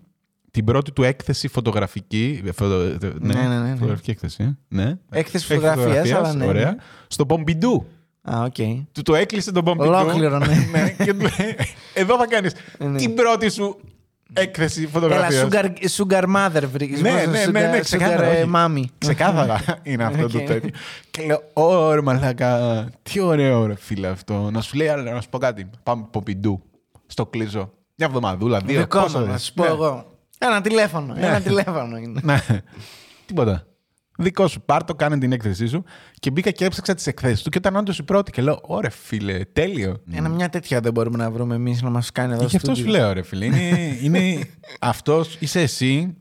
την πρώτη του έκθεση φωτογραφική. ε, φωτο- ε, Ναι, ναι, ναι, ναι. Φωτογραφική έκθεση. ε. Ναι. Έκθεση φωτογραφίας, αλλά ναι, Ωραία. ναι. Στο Πομπιντού. Α, οκ. Του το έκλεισε τον Πομπιντού. Ολόκληρο, ναι. και του λέει, Εδώ θα κάνεις Ναι. την πρώτη σου έκθεση Έλα, φωτογραφίας. sugar, sugar mother βρήκες. Ναι, ναι, ναι, ναι, ξεκάθαρα, όχι. mommy. Ξεκάθαρα είναι αυτό Οκ. το τέτοιο. Και λέω, ωραία μαλάκα, τι ωραίο ρε φίλε αυτό. Να σου λέει, αλλά να σου πω κάτι. Πάμε Πομπιντού. Στο κλείσω. Μια εβδομαδούλα, δύο. Δικό πόσο μου, δεν- να σου πω Ναι. εγώ. Ένα τηλέφωνο. Ένα τηλέφωνο είναι. Ναι. Τίποτα. Δικό σου. Πάρ το, κάνε την έκθεσή σου. Και μπήκα και έψαξα τις εκθέσεις του και ήταν όντως η πρώτη. Και λέω, ωραία φίλε, τέλειο. Ένα μια τέτοια δεν μπορούμε να βρούμε εμείς να μας κάνει εδώ Και γι' αυτό στούντιο. σου λέω, ρε φίλε. Είναι, είναι αυτός, είσαι εσύ.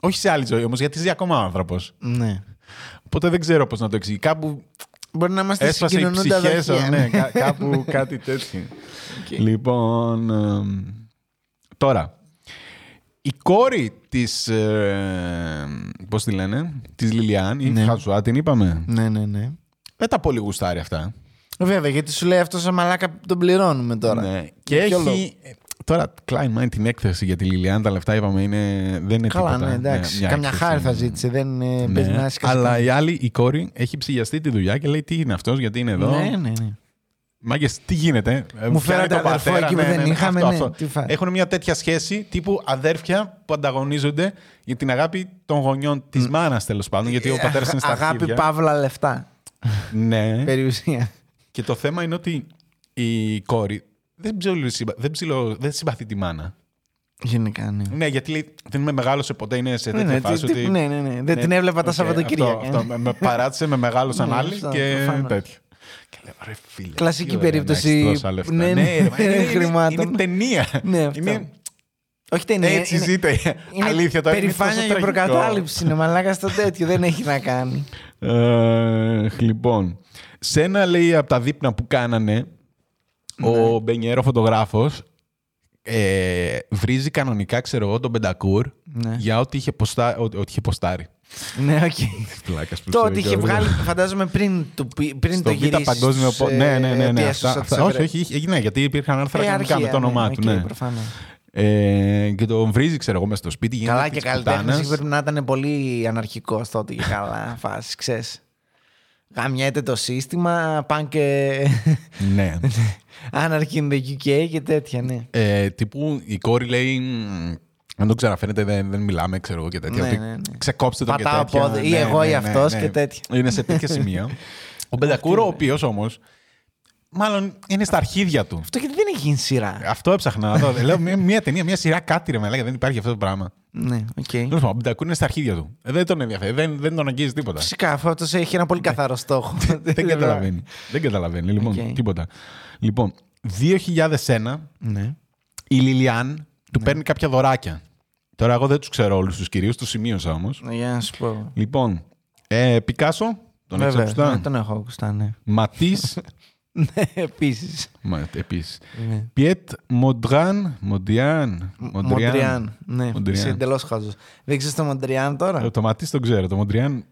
Όχι σε άλλη ζωή όμως, γιατί ζει ακόμα άνθρωπος. Ναι. Οπότε δεν ξέρω πώς να το εξηγεί. Κάπου Μπορεί να είμαστε έσπασε οι συγκοινωνούντα ψυχές δοχεία. ναι, κά- κάπου κάτι τέτοιο. Λοιπόν. εμ, τώρα. Η κόρη της, ε, πώς τη λένε, της Λιλιάν, η Ναι. Χατσουά, την είπαμε; Ναι, ναι, ναι. Δεν τα πολύ γουστάρει αυτά. Βέβαια, γιατί σου λέει αυτός σε μαλάκα που τον πληρώνουμε τώρα. Ναι. Και Για ποιο λόγο; έχει. ε, Τώρα, Klein Mind την έκθεση για τη Λιλιάν, τα λεφτά είπαμε είναι, δεν είναι Καλά, τίποτα. ναι, εντάξει. μια Καμιά έκθεση χάρη θα είναι. ζήτησε. Δεν ε, Ναι, παίζει να είσαι αλλά η άλλη, η κόρη, έχει ψηλιαστεί τη δουλειά και λέει τι είναι αυτός, γιατί είναι εδώ. Ναι, ναι, ναι. Μάγκες, τι γίνεται. ε, Μου πιάνει φέρατε τον αδερφό πατέρα, εκεί που δεν είχαμε, αυτό, ναι, αυτό. τι φάση. Έχουν μια τέτοια σχέση τύπου αδέρφια που ανταγωνίζονται για την αγάπη των γονιών της μάνας τέλος πάντων. Γιατί ο πατέρας είναι στα Αγάπη, αρχίδια. παύλα, λεφτά. Ναι. Περιουσία. Και το θέμα είναι ότι η κόρη δεν, ψιλο, δεν, ψιλο, δεν συμπαθεί τη μάνα. Γενικά, ναι. Ναι, γιατί λέει, δεν με μεγάλωσε ποτέ, είναι σε Ναι, τέτοια ναι, φάση. τι- ότι... ναι, ναι, ναι. Δεν την έβλεπα τα οκ, Σαββατοκύριακα. Αυτό, αυτό, με- με παράτησε, με μεγάλωσαν Ναι, άλλοι αυτό, και προφανώς. τέτοιο. Και λέω, ρε φίλε. Κλασική τι ωραία να περίπτωση, έχεις τόσα λεφτά. ναι, Ναι, ναι, ρε, μα είναι- είναι- χρημάτων. Είναι ταινία. Ναι, αυτό. Είναι, Όχι ταινία. έτσι είναι- ζείτε. Είναι Αλήθεια τώρα. είναι περηφάνεια τόσο για τραγικό. προκατάληψη. Είναι μαλάκα στο τέτοιο. Δεν έχει να κάνει. Ε, λοιπόν, σε ένα λέει από τα δείπνα που κάνανε, Ναι. ο Μπενιέρο φωτογράφος ε, βρίζει κανονικά, ξέρω εγώ, τον Μπεντακούρ Ναι. για ό,τι είχε, posτα... ό,τι ό,τι είχε ποστάρει. Ναι, οκ. Πλάκας που Το ξέρω ότι είχε εγώ. βγάλει, φαντάζομαι πριν, του, πριν Στο το Β' γυρίσει. Παγκόσμιο στους, Πο- Ναι, ναι, ναι. ε, ναι. πιέσεις Αυτά, από αυτά, τους όχι, Εβραίους. όχι, είχε- ναι, γιατί υπήρχαν άρθρα Ε, κανονικά με αρχεία, το όνομά ναι, του. οκ, Ναι. προφανώς. Ε, και τον βρίζει, ξέρω εγώ, μέσα στο σπίτι. γίνεται Καλά και της καλλιτέχνη πουτάνας. πρέπει να ήταν πολύ αναρχικό τότε και καλά φάση, ξέρεις. Γαμιέται το σύστημα, πάνε και Ναι. Anarchy in the UK και τέτοια, ναι. Ε, τύπου η κόρη λέει. «Μ, Αν το ξαναφέρετε, δεν, δεν μιλάμε, ξέρω εγώ και τέτοια. Ναι, ότι ναι, ναι. Ξεκόψτε το Πατάω και τέτοια. πόδι, ή εγώ ή αυτός και τέτοια. Είναι σε τέτοια σημεία. ο Μπεντακούρ, ο οποίος όμως. Μάλλον είναι στα αρχίδια του. Αυτό γιατί δεν έχει γίνει σειρά. Αυτό έψαχνα να δω. Λέω μια, μια ταινία, μια σειρά, κάτι ρε μαλάκα, δεν υπάρχει αυτό το πράγμα. Ναι, οκ. Τέλος πάντων, Ο Μπεντακούρ είναι στα αρχίδια του. Ε, δεν τον ενδιαφέρει, δεν, δεν τον αγγίζει τίποτα. Φυσικά, αυτό αυτός έχει ένα πολύ καθαρό στόχο. δεν καταλαβαίνει. δεν καταλαβαίνει, λοιπόν, Οκ. τίποτα. Λοιπόν, 2001 Ναι. η Λιλιάν του παίρνει κάποια δωράκια. Τώρα εγώ δεν τους ξέρω όλους τους κυρίους, τους σημείωσα όμως. Για να σου πω. Λοιπόν, ε, Πικάσο, τον έχεις Βέβαια, ακουστά; ναι, τον έχω ακουστά, ναι. Ματίς, Ναι, επίσης. Επίσης. Ναι. Πιέτ Μοντράν. Μοντριάν. Μοντριάν. Ναι, Μοντριάν. είσαι εντελώς χαζό. Δεν ξέρεις το Μοντριάν τώρα; Ε, Το Ματίς το ξέρω. Το Μοντριάν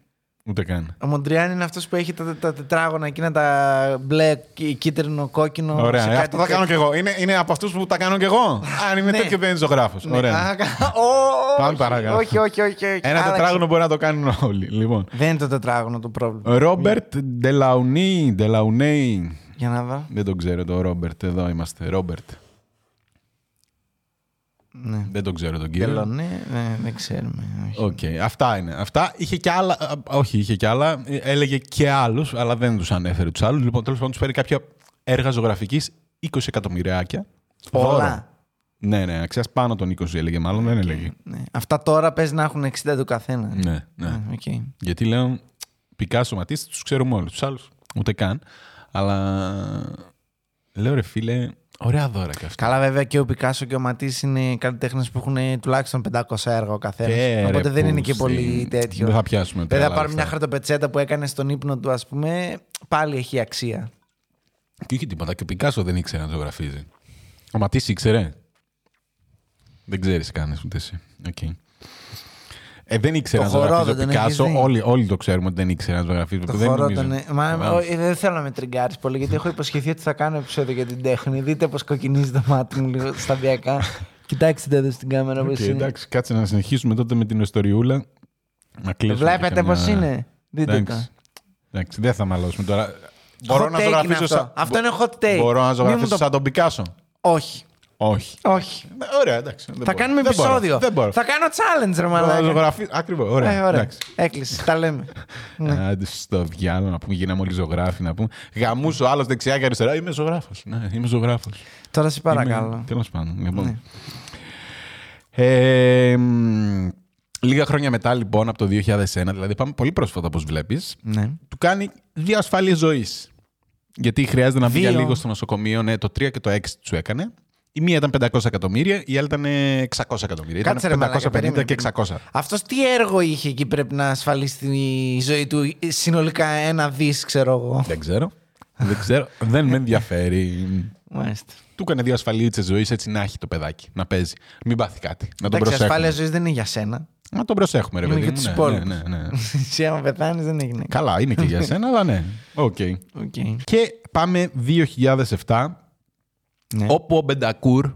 ούτε καν. Ο Μοντριάν είναι αυτός που έχει τα, τα τετράγωνα εκείνα τα μπλε, κύ- κίτρινο, κόκκινο. Ωραία. σε ε, κάτι Αυτό θα κάνω κι εγώ. Είναι, είναι από αυτούς που τα κάνω κι εγώ. Αν είμαι Ναι. τέτοιο δεν είναι ζωγράφος. Ναι, Ωραία. α, κα- Ω, Πάμε όχι, παρακάτω. Όχι, όχι, όχι. όχι. Ένα Άλλαξε. τετράγωνο μπορεί να το κάνουν όλοι. Λοιπόν. Δεν είναι το τετράγωνο το πρόβλημα. Ρόμπερτ Ντελαουνί. Ντελαουνέι. Για να δω. Δεν τον ξέρω το Ρόμπερτ. Εδώ είμαστε. Ρόμπερτ. Ναι. Δεν τον ξέρω τον κύριο. Τελωνέ, ναι, δεν ξέρουμε. όχι. Οκ, αυτά είναι. Αυτά είχε και άλλα. α, Όχι, είχε και άλλα. ε, Έλεγε και άλλους, αλλά δεν τους ανέφερε τους άλλους. Λοιπόν, τέλος πάντων, τους φέρει κάποια έργα ζωγραφικής 20 εκατομμυριάκια. Όλα. Δώρο. Ναι, ναι, αξίας πάνω των 20 έλεγε, μάλλον δεν έλεγε. Ναι. Αυτά τώρα παίζει να έχουν 60 του καθένα. Ναι, ναι. Ε, οκ. Γιατί λέω, Πικάσο, Ματίς, τους ξέρουμε όλους. Τους άλλους ούτε καν. Αλλά λέω ρε φίλε, ωραία δώρα κι αυτά. Καλά, βέβαια και ο Πικάσο και ο Ματίς είναι καλλιτέχνες που έχουν τουλάχιστον 500 έργα ο καθένας. Ε, ρε, Οπότε δεν είναι και πούστη. πολύ τέτοιο. Δεν θα πιάσουμε Βέβαια, τώρα πάρουμε λεφτά. μια χαρτοπετσέτα που έκανε στον ύπνο του, ας πούμε, πάλι έχει αξία. Και όχι τίποτα. Και ο Πικάσο δεν ήξερε να ζωγραφίζει. Ο Ματίς ήξερε. Δεν ξέρεις κανείς ούτε εσύ. Οκ. Ε, δεν ήξερε Το να ζωγραφίζει χορό ο δεν Πικάσο. έχεις δει. Όλοι, όλοι το ξέρουμε ότι δεν ήξερε να ζωγραφίζει. Το δεν χορό νομίζω. τον. Μα, Βεβαίως. ο- ε, δεν θέλω να με τριγκάρεις πολύ, γιατί έχω υποσχεθεί ότι θα κάνω επεισόδιο για την τέχνη. Δείτε πώς κοκκινίζει το μάτι μου λίγο σταδιακά. Κοιτάξτε εδώ στην κάμερα πώς Οκ, είναι. εντάξει, κάτσε να συνεχίσουμε τότε με την ιστοριούλα. Να κλείσουμε και Βλέπετε πώς καμιά- είναι. Δείτε το. Εντάξει. Εντάξει, δεν θα μαλώσουμε τώρα. Μπορώ Hot να take είναι ζωγραφίσω αυτό. σαν... Αυτό είναι hot take. Μπορώ να Μη μου ζωγραφίσω το- σαν τον Πικάσο. Όχι. Όχι. Όχι. Ε, Ωραία, εντάξει. δεν Θα μπορώ. κάνουμε Δεν μπορώ. επεισόδιο. Δεν μπορώ. Θα κάνω challenge, ρε Μπορώ να μαλάκα. ζωγραφίσω. Ακριβώς. Ωραία. Ε, ωραία. εντάξει. Έκλεισε. Τα λέμε. Ναι. Άντε στο διάλογο να πούμε, γίναμε όλοι ζωγράφοι να πούμε. Γαμούσου άλλος δεξιά και αριστερά. Είμαι ζωγράφος. Ναι, είμαι ζωγράφος. Τώρα σε παρακαλώ. Τέλος πάντων. Λοιπόν. Ναι. Ε, μ, λίγα χρόνια μετά, λοιπόν, από το 2001, δηλαδή πάμε πολύ πρόσφατα, όπως βλέπεις, Ναι. του κάνει δύο ασφάλειες ζωής. Γιατί χρειάζεται να βγει για Δύο. λίγο στο νοσοκομείο. Ναι, το 3 και το 6 του έκανε. Η μία ήταν 500 εκατομμύρια, η άλλη ήταν ε, 600 εκατομμύρια. Κάτσε, ρε, ήταν μαλάκα, 550 περίμενε. και 600. Αυτός τι έργο είχε εκεί πρέπει να ασφαλίσει τη ζωή του συνολικά ένα δις, ξέρω εγώ. Δεν ξέρω. Δεν ξέρω. Δεν με ενδιαφέρει. Μάλιστα. Του έκανε δύο ασφαλίτσες ζωής έτσι να έχει το παιδάκι. Να παίζει. Μην πάθει κάτι. Να τον Εντάξει, η ασφάλεια προσέχουμε. ζωής δεν είναι για σένα. Να τον προσέχουμε, ρε Είναι παιδί για μου. τους Ναι, υπόλοιπους. ναι, ναι, ναι. Εσύ, άμα πεθάνεις, δεν έγινε. Καλά, είναι και για σένα, αλλά ναι. Οκ. Οκ. Και πάμε 2007, Ναι. όπου ο Μπεντακούρ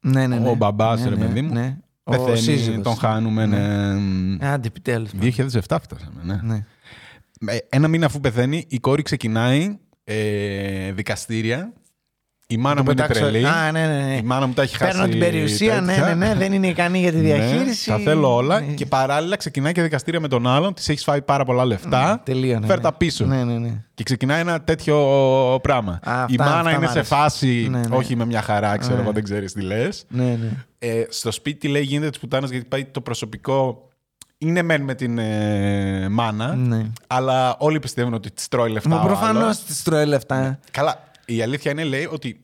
Ναι, ναι, ναι. ο μπαμπάς, Ναι, ρε ναι, παιδί μου, Ναι. Ο πεθαίνει, σύζυγος. τον χάνουμε. Ναι. Άντε, επιτέλους. 2007 φτάσαμε, ναι. Ναι. Ε, Ένα μήνα αφού πεθαίνει, η κόρη ξεκινάει ε, δικαστήρια. Η μάνα μου είναι πετάξω- τρελή. Α, ναι, ναι, ναι. Η μάνα μου τα έχει χάσει. Παίρνω την περιουσία, ναι, τέτοια. ναι, ναι, δεν είναι ικανή για τη διαχείριση. Ναι, τα θέλω όλα. Ναι. Και παράλληλα ξεκινάει και δικαστήρια με τον άλλον. Της έχεις φάει πάρα πολλά λεφτά. Τελείωνε. Φέρ ναι. τα πίσω. Ναι, ναι, ναι. Και ξεκινάει ένα τέτοιο πράγμα. Α, αυτά- η μάνα αυτά μ' είναι σε αρέσουν. φάση. Ναι, ναι. Όχι με μια χαρά, ξέρω Ναι. εγώ, δεν ξέρεις τι λες. Ναι, ναι. Ε, στο σπίτι λέει γίνεται τη πουτάνα γιατί πάει το προσωπικό. Είναι μεν με την ε, μάνα, Ναι. αλλά όλοι πιστεύουν ότι της τρώει λεφτά. Μα ο προφανώς άλλος. της τρώει λεφτά. Καλά. Η αλήθεια είναι, λέει, ότι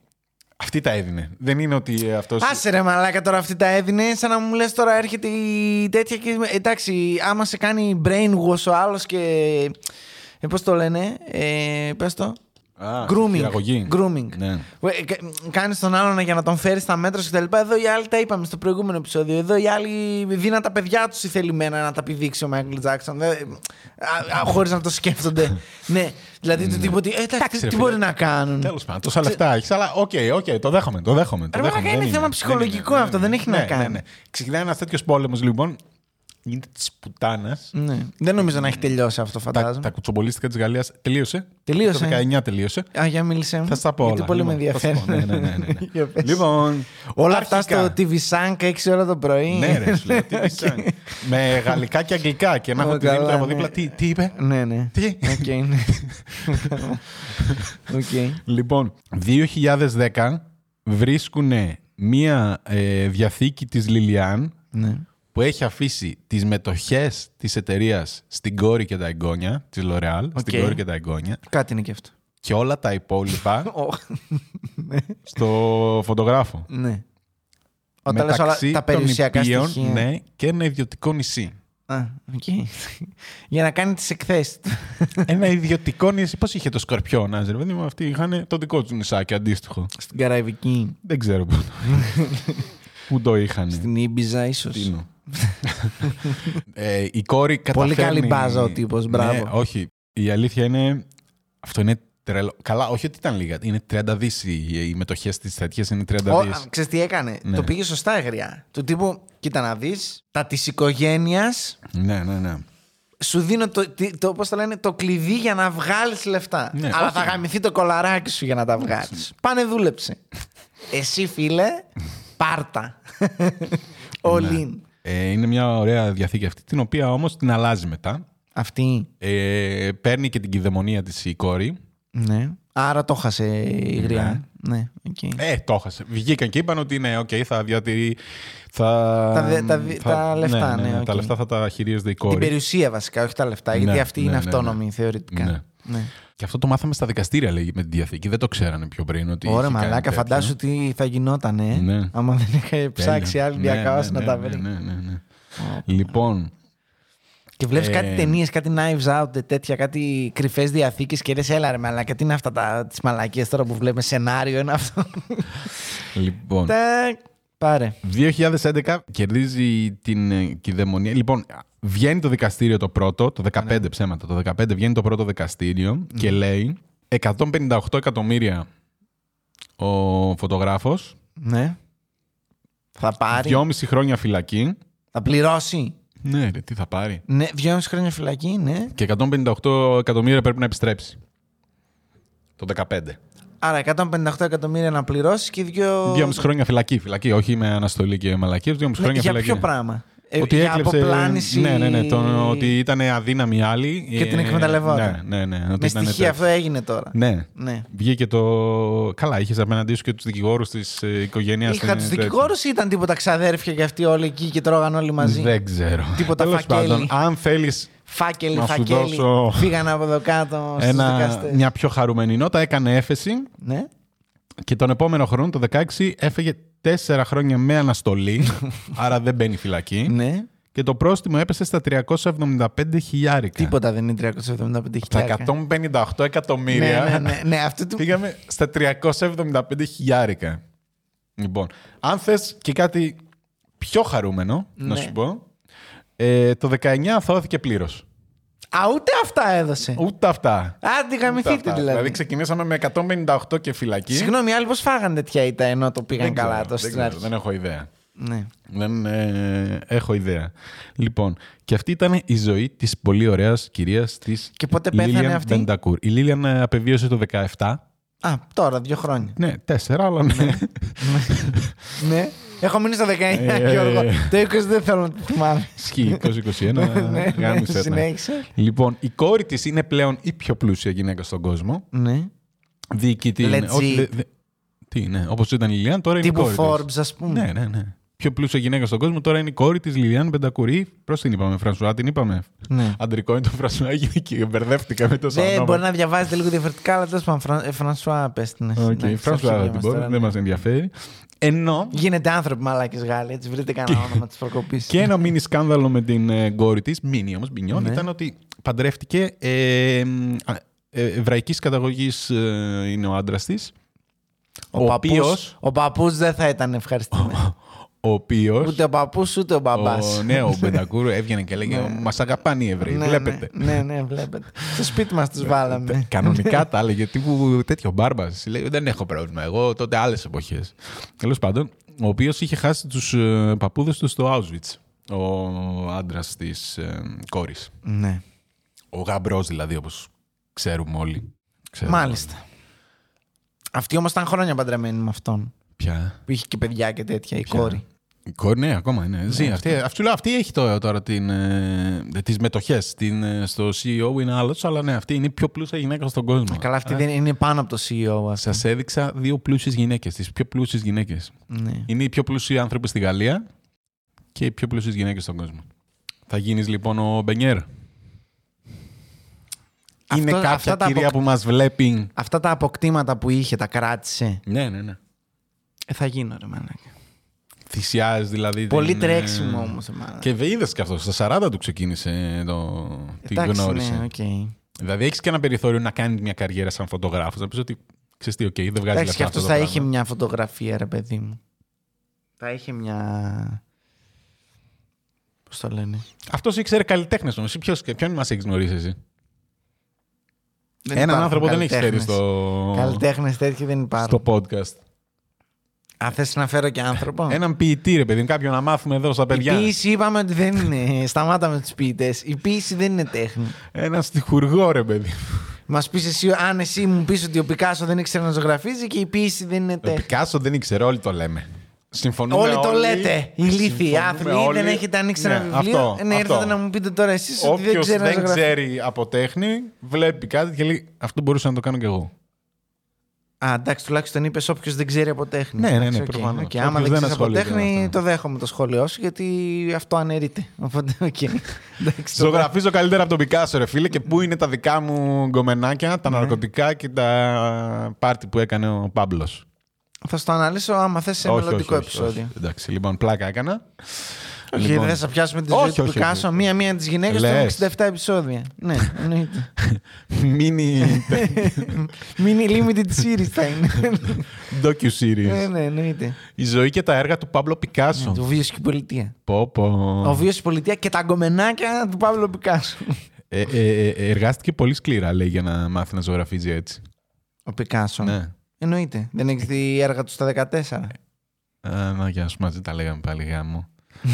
αυτή τα έδινε. Δεν είναι ότι αυτό. Άσε ρε μαλάκα τώρα αυτή τα έδινε, σαν να μου λες τώρα έρχεται η τέτοια και εντάξει, άμα σε κάνει brainwash ο άλλος και... Ε, πώς το λένε, ε, πες το. Grooming. χειραγωγή. grooming. Ναι. Κάνεις τον άλλον για να τον φέρεις στα μέτρα σου κτλ. Εδώ οι άλλοι τα είπαμε στο προηγούμενο επεισόδιο. Εδώ οι άλλοι δίναν τα παιδιά τους θελημένα να τα πηδήξει ο Μάικλ Τζάξον. Χωρίς να το σκέφτονται. ναι, δηλαδή το τύπο ότι. Ε, εντάξει, Εντάξει, τι ρε μπορεί φίλε. να κάνουν; Τέλος πάντων, τόσα λεφτά έχεις, αλλά οκ, οκ, το δέχομαι. Το δέχομαι. Το Ρε, δέχομαι. μαλάκα, δεν είναι θέμα δεν ψυχολογικό είναι. αυτό, δεν έχει να Ναι, κάνει. Ναι, ναι. Ξεκινάει ένας τέτοιος πόλεμος λοιπόν. Γίνεται της πουτάνας. Ναι. Δεν νομίζω να έχει τελειώσει αυτό, Τα, φαντάζομαι. τα κουτσομπολίστικα της Γαλλίας τελείωσε. Τελείωσε. Το 19 τελείωσε. Α, για μίλησε μου. Θα στα πω Γιατί όλα. πολύ με Λοιπόν, θα ενδιαφέρει. στα πω. Ναι, ναι, ναι, ναι. Για πες. λοιπόν. Όλα αυτά αρχικά- στο TV Sank 6 ώρα το πρωί. Ναι, ρε, σου λέω, τι pisang. Με γαλλικά και αγγλικά. Και να έχω Ω, τη Δήμητρα καλά, από ναι. δίπλα. Τι, τι είπε; Ναι, ναι. Τι; Οκ, ναι. Οκ. Λοιπόν, 2010 βρίσκουν μία ε, διαθήκη της Λιλιάν Ναι. Που έχει αφήσει τις μετοχές της εταιρείας στην κόρη και τα εγγόνια, της L'Oreal, στην Οκ. κόρη και τα εγγόνια Κάτι είναι και αυτό. και όλα τα υπόλοιπα Ω, στο φωτογράφο. Ναι. Όταν λες όλα Μεταξύ τα των περιουσιακά οποίων, στοιχεία. Ναι, και ένα ιδιωτικό νησί. Α, οκ. Για να κάνει τις εκθέσεις του. Ένα ιδιωτικό νησί. Πώς είχε το Σκορπιό, ρε παιδί μου, αυτοί είχαν το δικό τους νησάκι αντίστοιχο. Στην Καραϊβική. Δεν ξέρω πού. Πού το είχαν. Στην Ήμπιζα, ίσως. Ε, η κόρη καταφέρνει... Πολύ καλή μπάζα ο τύπος, μπράβο. Ναι, όχι. Η αλήθεια είναι... Αυτό είναι τρελό. Καλά, όχι ότι ήταν λίγα. Είναι 30 δις οι, οι μετοχές της τέτοιες, είναι 30 δις. Ξέρεις τι έκανε; Ναι. Το πήγε σωστά η γριά. Του τύπου, κοίτα να δεις, τα της οικογένειας... Ναι, ναι, ναι σου δίνω το, το, πώς το, λένε, το κλειδί για να βγάλεις λεφτά. Ναι, Αλλά θα γαμηθεί το κολαράκι σου για να τα βγάλεις. Πάνε δούλεψε. Εσύ φίλε, πάρτα. All ναι. in. Ε, είναι μια ωραία διαθήκη αυτή, την οποία όμως την αλλάζει μετά. Αυτή. Ε, παίρνει και την κυδαιμονία της η κόρη. Ναι. Άρα το χάσε η γριά. Ναι. ναι okay. Ε, το χάσε. Βγήκαν και είπαν ότι ναι, okay, θα διατηρεί. Θα... Τα, τα, θα... τα λεφτά, ναι. ναι, ναι okay. Τα λεφτά θα τα χειρίζεται η κόρη. Την περιουσία βασικά, όχι τα λεφτά. γιατί ναι, αυτή ναι, είναι ναι, αυτόνομη ναι. θεωρητικά. Ναι. Ναι. Και αυτό το μάθαμε στα δικαστήρια, λέγει με τη διαθήκη. Δεν το ξέρανε πιο πριν. Ότι Ωραία, μαλάκα, φαντάσου τι θα γινόταν, ε. Ναι. Άμα δεν είχε ψάξει άλλη ναι, διακάωση ναι, να τα ναι, βρει. Ναι, ναι, ναι. Λοιπόν. Και βλέπεις Ε, κάτι ταινίες, κάτι knives out, τέτοια, κάτι κρυφές διαθήκες και λες, έλα ρε μαλάκα, τι είναι αυτά τα, τις μαλακίες τώρα που βλέπουμε σενάριο, είναι αυτό. Λοιπόν. Τάκ, Πάρε. 2011 κερδίζει την ε, κυδαιμονία. Λοιπόν, βγαίνει το δικαστήριο το πρώτο, το 15 ψέματα. Το 15 βγαίνει το πρώτο δικαστήριο και λέει 158 εκατομμύρια ο φωτογράφος, Ναι. Θα πάρει. 2,5 χρόνια φυλακή. Θα πληρώσει. Ναι, ρε, τι θα πάρει. Ναι, δυόμιση χρόνια φυλακή, ναι. Και 158 εκατομμύρια πρέπει να επιστρέψει. Το 15. Άρα 158 εκατομμύρια να πληρώσει και δύο. 2,5 χρόνια φυλακή. Φυλακή, όχι με αναστολή και μαλακίες, 2,5 Ναι, χρόνια για φυλακή. ποιο πράγμα; Ε, Ότι για έκλεψε. αποπλάνηση. Ναι, ναι, ναι. Το, ότι ήταν αδύναμη άλλη. Και την εκμεταλλευόταν. Ναι, ναι, ναι. Ότι Με ήταν στοιχεία τέτοιο. αυτό έγινε τώρα. Ναι. Ναι. Βγήκε το. Καλά, είχες απέναντί σου και τους δικηγόρους της ε, οικογένειας. Είχα τους δικηγόρους ή ήταν τίποτα ξαδέρφια και αυτοί όλοι εκεί και τρώγαν όλοι μαζί; Δεν ξέρω. Τίποτα Τέλος φακέλι; πάντων, αν θέλεις Φάκελοι, Να σου φακέλοι. δώσω Φύγαν από εδώ κάτω στους ένα, δικαστές. μια πιο χαρούμενη νότα, έκανε έφεση Ναι. και τον επόμενο χρόνο, το 16, έφεγε τέσσερα χρόνια με αναστολή. άρα δεν μπαίνει φυλακή. ναι. Και το πρόστιμο έπεσε στα 375 χιλιάρικα. Τίποτα δεν είναι 375 Τα χιλιάρικα. 158 εκατομμύρια. Ναι, ναι, ναι, ναι, αυτό του... Πήγαμε στα 375 χιλιάρικα. Λοιπόν, αν θες και κάτι πιο χαρούμενο, να Ναι. σου πω, ε, το 19 θώθηκε πλήρως. Α, ούτε αυτά έδωσε. Ούτε αυτά. Άντε, Ούτε γαμηθείτε αυτά. δηλαδή. Δηλαδή ξεκινήσαμε με 158 και φυλακή. Συγγνώμη, άλλοι πώς φάγανε τέτοια ήττα ενώ το πήγαν Δεν καλά ξέρω, τόσο δεν, στην ξέρω, αρχή; δεν έχω ιδέα. Ναι. Δεν ε, έχω ιδέα. Λοιπόν, και αυτή ήταν η ζωή της πολύ ωραίας κυρίας της Και πότε πέθανε Λίλιαν αυτή; Μπεντακούρ. Η Λίλιαν ε, απεβίωσε το 17. Α, τώρα, δύο χρόνια. Ναι, τέσσερα, αλλά ναι. ναι. Έχω μείνει στο 19, Ε, Γιώργο. Το 20 δεν θέλω να το θυμάμαι. Ισχύει, 2021. ναι, ναι, γάμισε τα. συνέχισε. Λοιπόν, η κόρη της είναι πλέον η πιο πλούσια γυναίκα στον κόσμο. Ναι. Διοικεί την... Legit. όχι, δε- δε- Τι είναι, όπως ήταν η Λιλιάν, τώρα είναι η Τύπου κόρη της. Forbes, ας πούμε. Ναι, ναι, ναι. Πιο πλούσια γυναίκα στον κόσμο τώρα είναι η κόρη της Λιλιάν Μπεντακουρί. Πώ την είπαμε, Φρανσουά, την είπαμε. Ναι. Αντρικό είναι το Φρανσουά, γυναική. Μπερδεύτηκα με το Δεν σανόμα. μπορεί να διαβάζετε λίγο διαφορετικά, αλλά τέλος πάντων. Φραν- ε, Φρανσουά, πες την. εσύ. Οκ, Ναι, Φρανσουά ξαφνικά δεν την πω, τώρα, δεν ναι. μας ενδιαφέρει. Ενώ Γίνεται άνθρωποι μαλάκες Γάλλοι, έτσι βρείτε κανένα όνομα τη προκοπή. και ένα μίνι σκάνδαλο με την ε, κόρη της, μίνι όμως, μπινιόν, Ναι. ήταν ότι παντρεύτηκε. Ε, μ, α, ε, Εβραϊκής καταγωγής είναι ο άντρας της. Ο, ο παππούς, οποίος- ο παππούς δεν θα ήταν ευχαριστημένος. Ο οποίο. ούτε ο παππούς ούτε ο μπαμπάς. Ο, ναι, ο Μπεντακούρ έβγαινε και έλεγε: Μας αγαπάνε οι Εβραίοι. Ναι, Βλέπετε. Ναι, ναι, ναι, βλέπετε. Στο σπίτι μας τους βάλαμε. Κανονικά τα έλεγε τύπου τέτοιο μπάρμπας. Λέει: Δεν έχω πρόβλημα. Εγώ τότε άλλες εποχές. Τέλος πάντων, ο οποίος είχε χάσει τους ε, παππούδες του στο Auschwitz. Ο άντρας της ε, κόρης. Ναι, Ο γαμπρός δηλαδή, όπως ξέρουμε όλοι. Ξέρουμε μάλιστα. Αυτή όμως ήταν χρόνια παντρεμένη με αυτόν. Όλοι. Ποια; Που είχε και παιδιά και τέτοια, η Ποια; κόρη. Η κόρη, ναι, ακόμα είναι. Ζει. Αυτή, αυτή, λέω, αυτή έχει το, τώρα την, ε, τις μετοχές. Την, ε, στο CEO είναι άλλος, αλλά ναι, αυτή είναι η πιο πλούσια γυναίκα στον κόσμο. Καλά, αυτή δεν είναι πάνω από το CEO. Ας. Σας έδειξα δύο πλούσιες γυναίκες, τις πιο πλούσιες γυναίκες. Ναι. Είναι οι πιο πλούσιοι άνθρωποι στη Γαλλία και οι πιο πλούσιες γυναίκες στον κόσμο. Θα γίνεις λοιπόν ο Μπενιέρ. Αυτό- είναι κάποια αυτά τα κυρία αποκ- που μας βλέπει. Αυτά τα αποκτήματα που είχε, τα κράτησε. Ναι, ναι, ναι. Ε, θα γίνω ρε μαλάκα. Θυσιάζεις δηλαδή. Πολύ την, ε, τρέξιμο όμως. Και δεν είδες και αυτό. Στα 40 του ξεκίνησε το... την Εντάξει, γνώριση. ναι, οκ. Δηλαδή έχεις και ένα περιθώριο να κάνεις μια καριέρα σαν φωτογράφος. Να πεις ότι ξέρεις τι, οκ, δεν βγάζει Εντάξει, και λεφτά αυτό αυτό θα το είχε πράγμα. μια φωτογραφία, ρε παιδί μου. Θα είχε μια. Πώς το λένε. Αυτός ήξερε καλλιτέχνες όμως. Ποιον μας έχεις γνωρίσει εσύ; Δεν Έναν υπάρχουν άνθρωπο δεν έχεις φέρει καλλιτέχνες. στο, Καλλιτέχνες τέτοιοι δεν υπάρχουν. στο podcast. Αν θες να φέρω και άνθρωπο; Έναν ποιητή, ρε παιδί, μου, κάποιον να μάθουμε εδώ στα Η παιδιά. ποίηση είπαμε ότι δεν είναι. Σταμάτα με τους ποιητές. Η ποίηση δεν είναι τέχνη. Έναν στιχουργό, ρε παιδί. Μας πεις εσύ, αν εσύ μου πεις ότι ο Πικάσο δεν ήξερε να ζωγραφίζει και η ποίηση δεν είναι Ο τέχνη. Πικάσο δεν ήξερε, όλοι το λέμε. Συμφωνούμε Όλοι το λέτε. Οι ηλίθιοι συμφωνούμε άνθρωποι όλοι. δεν έχετε ανοίξει ένα Ναι, βιβλίο. αυτό, ναι, αυτό. ήρθατε να μου πείτε τώρα εσείς ότι δεν Όποιος ξέρει να δεν ζωγραφίζει. ξέρει από τέχνη, βλέπει κάτι και λέει Αυτό μπορούσα να το κάνω κι εγώ. Α, εντάξει, τουλάχιστον είπες όποιος δεν ξέρει από τέχνη. Ναι, ναι, ναι, Εντάξει, οκ, προφανώς. οκ. Άμα Όποιος δεν δεν ξέρεις από ασχολείται με τέχνη, αυτό. το δέχομαι το σχόλιο σου γιατί αυτό αναιρείται. Οπότε, οκ. Εντάξει, το Ζωγραφίζω καλύτερα από τον Πικάσο, ρε φίλε, και πού είναι τα δικά μου γκομενάκια, Ναι. τα ναρκωτικά και τα πάρτι που έκανε ο Πάμπλος. Θα στο αναλύσω άμα θες σε μελλοντικό επεισόδιο. Εντάξει, λοιπόν, πλάκα έκανα. Όχι, Λοιπόν, δεν θα πιάσουμε τη όχι, ζωή του όχι, Πικάσο. όχι. Μία-μία τις γυναίκες του Λες. 67 επεισόδια. ναι, εννοείται. Mini Mini limited series θα είναι. ναι, docu-series. ναι, εννοείται. Η ζωή και τα έργα του Παύλο Πικάσο. Το βίος και η πολιτεία. Πω, πω. Ο βίος και η πολιτεία και τα γκομενάκια του Παύλου Πικάσο. Ε, ε, ε, εργάστηκε πολύ σκληρά, λέει, για να μάθει να ζωγραφίζει έτσι. Ο Πικάσο. Ναι. Εννοείται. Δεν έχει δει έργα του στα 14. Α, να, για να σου μαζί τα λέγαμε πάλι γάμο.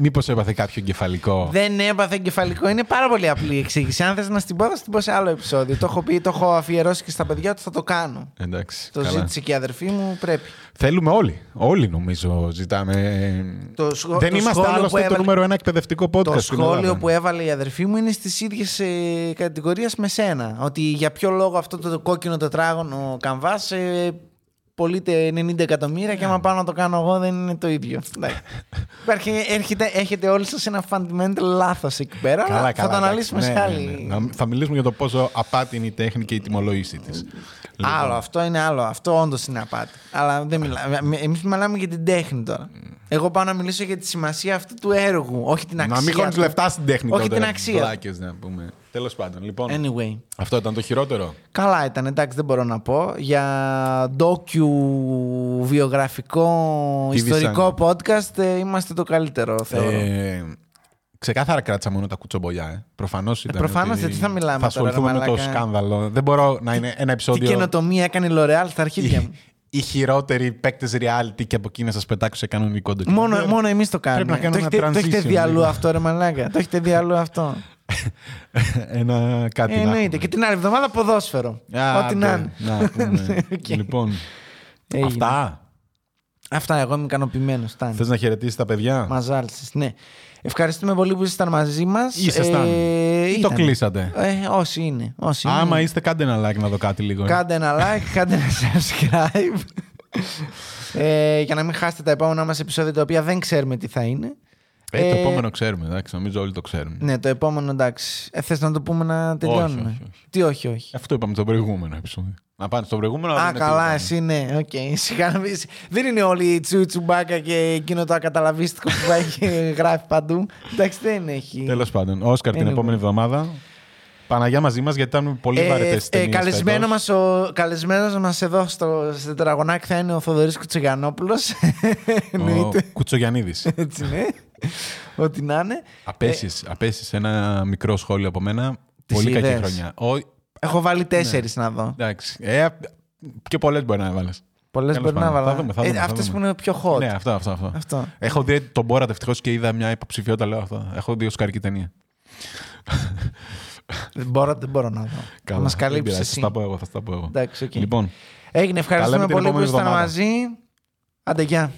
Μήπως έπαθε κάποιο εγκεφαλικό; Δεν έπαθε εγκεφαλικό. Είναι πάρα πολύ απλή η εξήγηση. Αν θες να στην πω, θα στην πω σε άλλο επεισόδιο. Το έχω πει, το έχω αφιερώσει και στα παιδιά του, θα το κάνω. Εντάξει, Το καλά. ζήτησε και η αδερφή μου, πρέπει. Θέλουμε όλοι. Όλοι νομίζω ζητάμε. Το σχο- Δεν το είμαστε σχόλιο άλλωστε που το έβαλε- νούμερο ένα εκπαιδευτικό podcast. Το στην σχόλιο Ελλάδα. που έβαλε η αδερφή μου είναι στις ίδιες ε, κατηγορίες με σένα. Ότι για ποιο λόγο αυτό το κόκκινο τετράγωνο καμβά ε, πωλείται 90 εκατομμύρια και άμα πάω να το κάνω εγώ δεν είναι το ίδιο. Εντάξει. Υπάρχει, έρχεται, έχετε όλοι σας ένα fundamental λάθος εκεί πέρα. Καλά, αλλά καλά, θα το εντάξει. αναλύσουμε Ναι, σε ναι, άλλη. ναι. Να- Θα μιλήσουμε για το πόσο απάτη είναι η τέχνη και η τιμολόγησή της. Άλλο, αυτό είναι άλλο. Αυτό όντως είναι απάτη. Αλλά δεν μιλάμε. Εμείς μιλάμε για την τέχνη τώρα. Εγώ πάω να μιλήσω για τη σημασία αυτού του έργου, όχι την αξία. Να μην χώνεις του. λεφτά στην τέχνη Όχι τότε, την ρε αξία. βλάκες, να πούμε. Τέλος πάντων. Λοιπόν, Anyway. αυτό ήταν το χειρότερο. Καλά ήταν, εντάξει, δεν μπορώ να πω. Για ντόκιου βιογραφικό TV ιστορικό podcast ε, είμαστε το καλύτερο, θεωρώ. Ε, ξεκάθαρα κράτησα μόνο τα κουτσομπολιά. Ε. Προφανώς ήταν. προφανώς, ότι γιατί θα μιλάμε Θα τώρα, ασχοληθούμε ρε με το μαλάκα. σκάνδαλο. Δεν μπορώ να είναι ένα Τι επεισόδιο. καινοτομία έκανε η L'Oreal στα αρχίδια μου. οι χειρότεροι παίκτες reality και από εκεί να σας πετάξω σε κανονικό ντοκιμαντέρ. μόνο μόνο εμείς το κάνουμε. Πρέπει να κάνουμε το, έχετε, ένα το έχετε transition, δει αλλού λίγο. αυτό, ρε Μαλάκα. το έχετε δει αλλού αυτό. Ένα κάτι Ε, να εννοείται. έχουμε. Και την άλλη εβδομάδα ποδόσφαιρο. Α, Ό,τι να ναι, είναι. να πούμε. Οκ. Λοιπόν, Έγινε. αυτά. Αυτά, εγώ είμαι ικανοποιημένος. Θες να χαιρετήσεις τα παιδιά; Με ζάλισες, ναι. Ευχαριστούμε πολύ που ήσασταν μαζί μας. Ήσασταν. Ή το κλείσατε; Ε, όσοι είναι. Όσοι είναι. Άμα είστε, κάντε ένα like να δω κάτι λίγο. ε. Κάντε ένα like, κάντε ένα subscribe. ε, για να μην χάσετε τα επόμενα μας επεισόδια τα οποία δεν ξέρουμε τι θα είναι. Ε, το Ε, επόμενο ξέρουμε, εντάξει, νομίζω όλοι το ξέρουμε. Ναι, το επόμενο εντάξει. Ε, θες να το πούμε να τελειώνουμε; όχι, όχι. Τι όχι, όχι. Αυτό είπαμε στο προηγούμενο επεισόδιο. Να πάνε στο προηγούμενο. να Α, δούνε τι καλά, είπαμε. εσύ ναι. Οκ. Σιγά να πεις. Δεν είναι όλοι η τσου τσουμπάκα και εκείνο το ακαταλαβίστικο που πάει και γράφει παντού. Εντάξει, δεν έχει. Τέλος πάντων, Όσκαρ την Anyway. επόμενη εβδομάδα. Παναγιά μαζί μας γιατί ήταν πολύ Ε, βαρετές ε, καλεσμένο μας, ο, καλεσμένος μας εδώ στο, στο τετραγωνάκι θα είναι ο Θοδωρής Κουτσογιανόπουλος. Εννοείται. Κουτσογιανίδης. Έτσι ναι. Ό,τι να είναι. Απέσεις, απέσεις ένα μικρό σχόλιο από μένα. Τις πολύ κακή είδες. χρονιά. Ο, Έχω βάλει τέσσερις να δω. εντάξει. Ε, και πολλές μπορεί να έβαλε. Πολλές Τέλος μπορεί να πάντων, βάλω. θα δούμε, θα δούμε, θα αυτές δούμε. που είναι πιο hot. Ναι, αυτό, αυτό. αυτό. Αυτό. Έχω δει τον Μπόρατ ευτυχώς και είδα μια υποψηφιότητα. Λέω αυτό. Έχω δει οσκαρική ταινία. Δεν μπορώ, δεν μπορώ να δω. Θα Καλά, μας δεν καλύψεις πειράζει, εσύ. Θα στα πω εγώ. Θα στα πω εγώ. Εντάξει, οκ. Λοιπόν, Έγινε, ευχαριστούμε λέμε την πολύ που επόμενη ήσασταν εβδομάδα. μαζί. Άντε, γεια.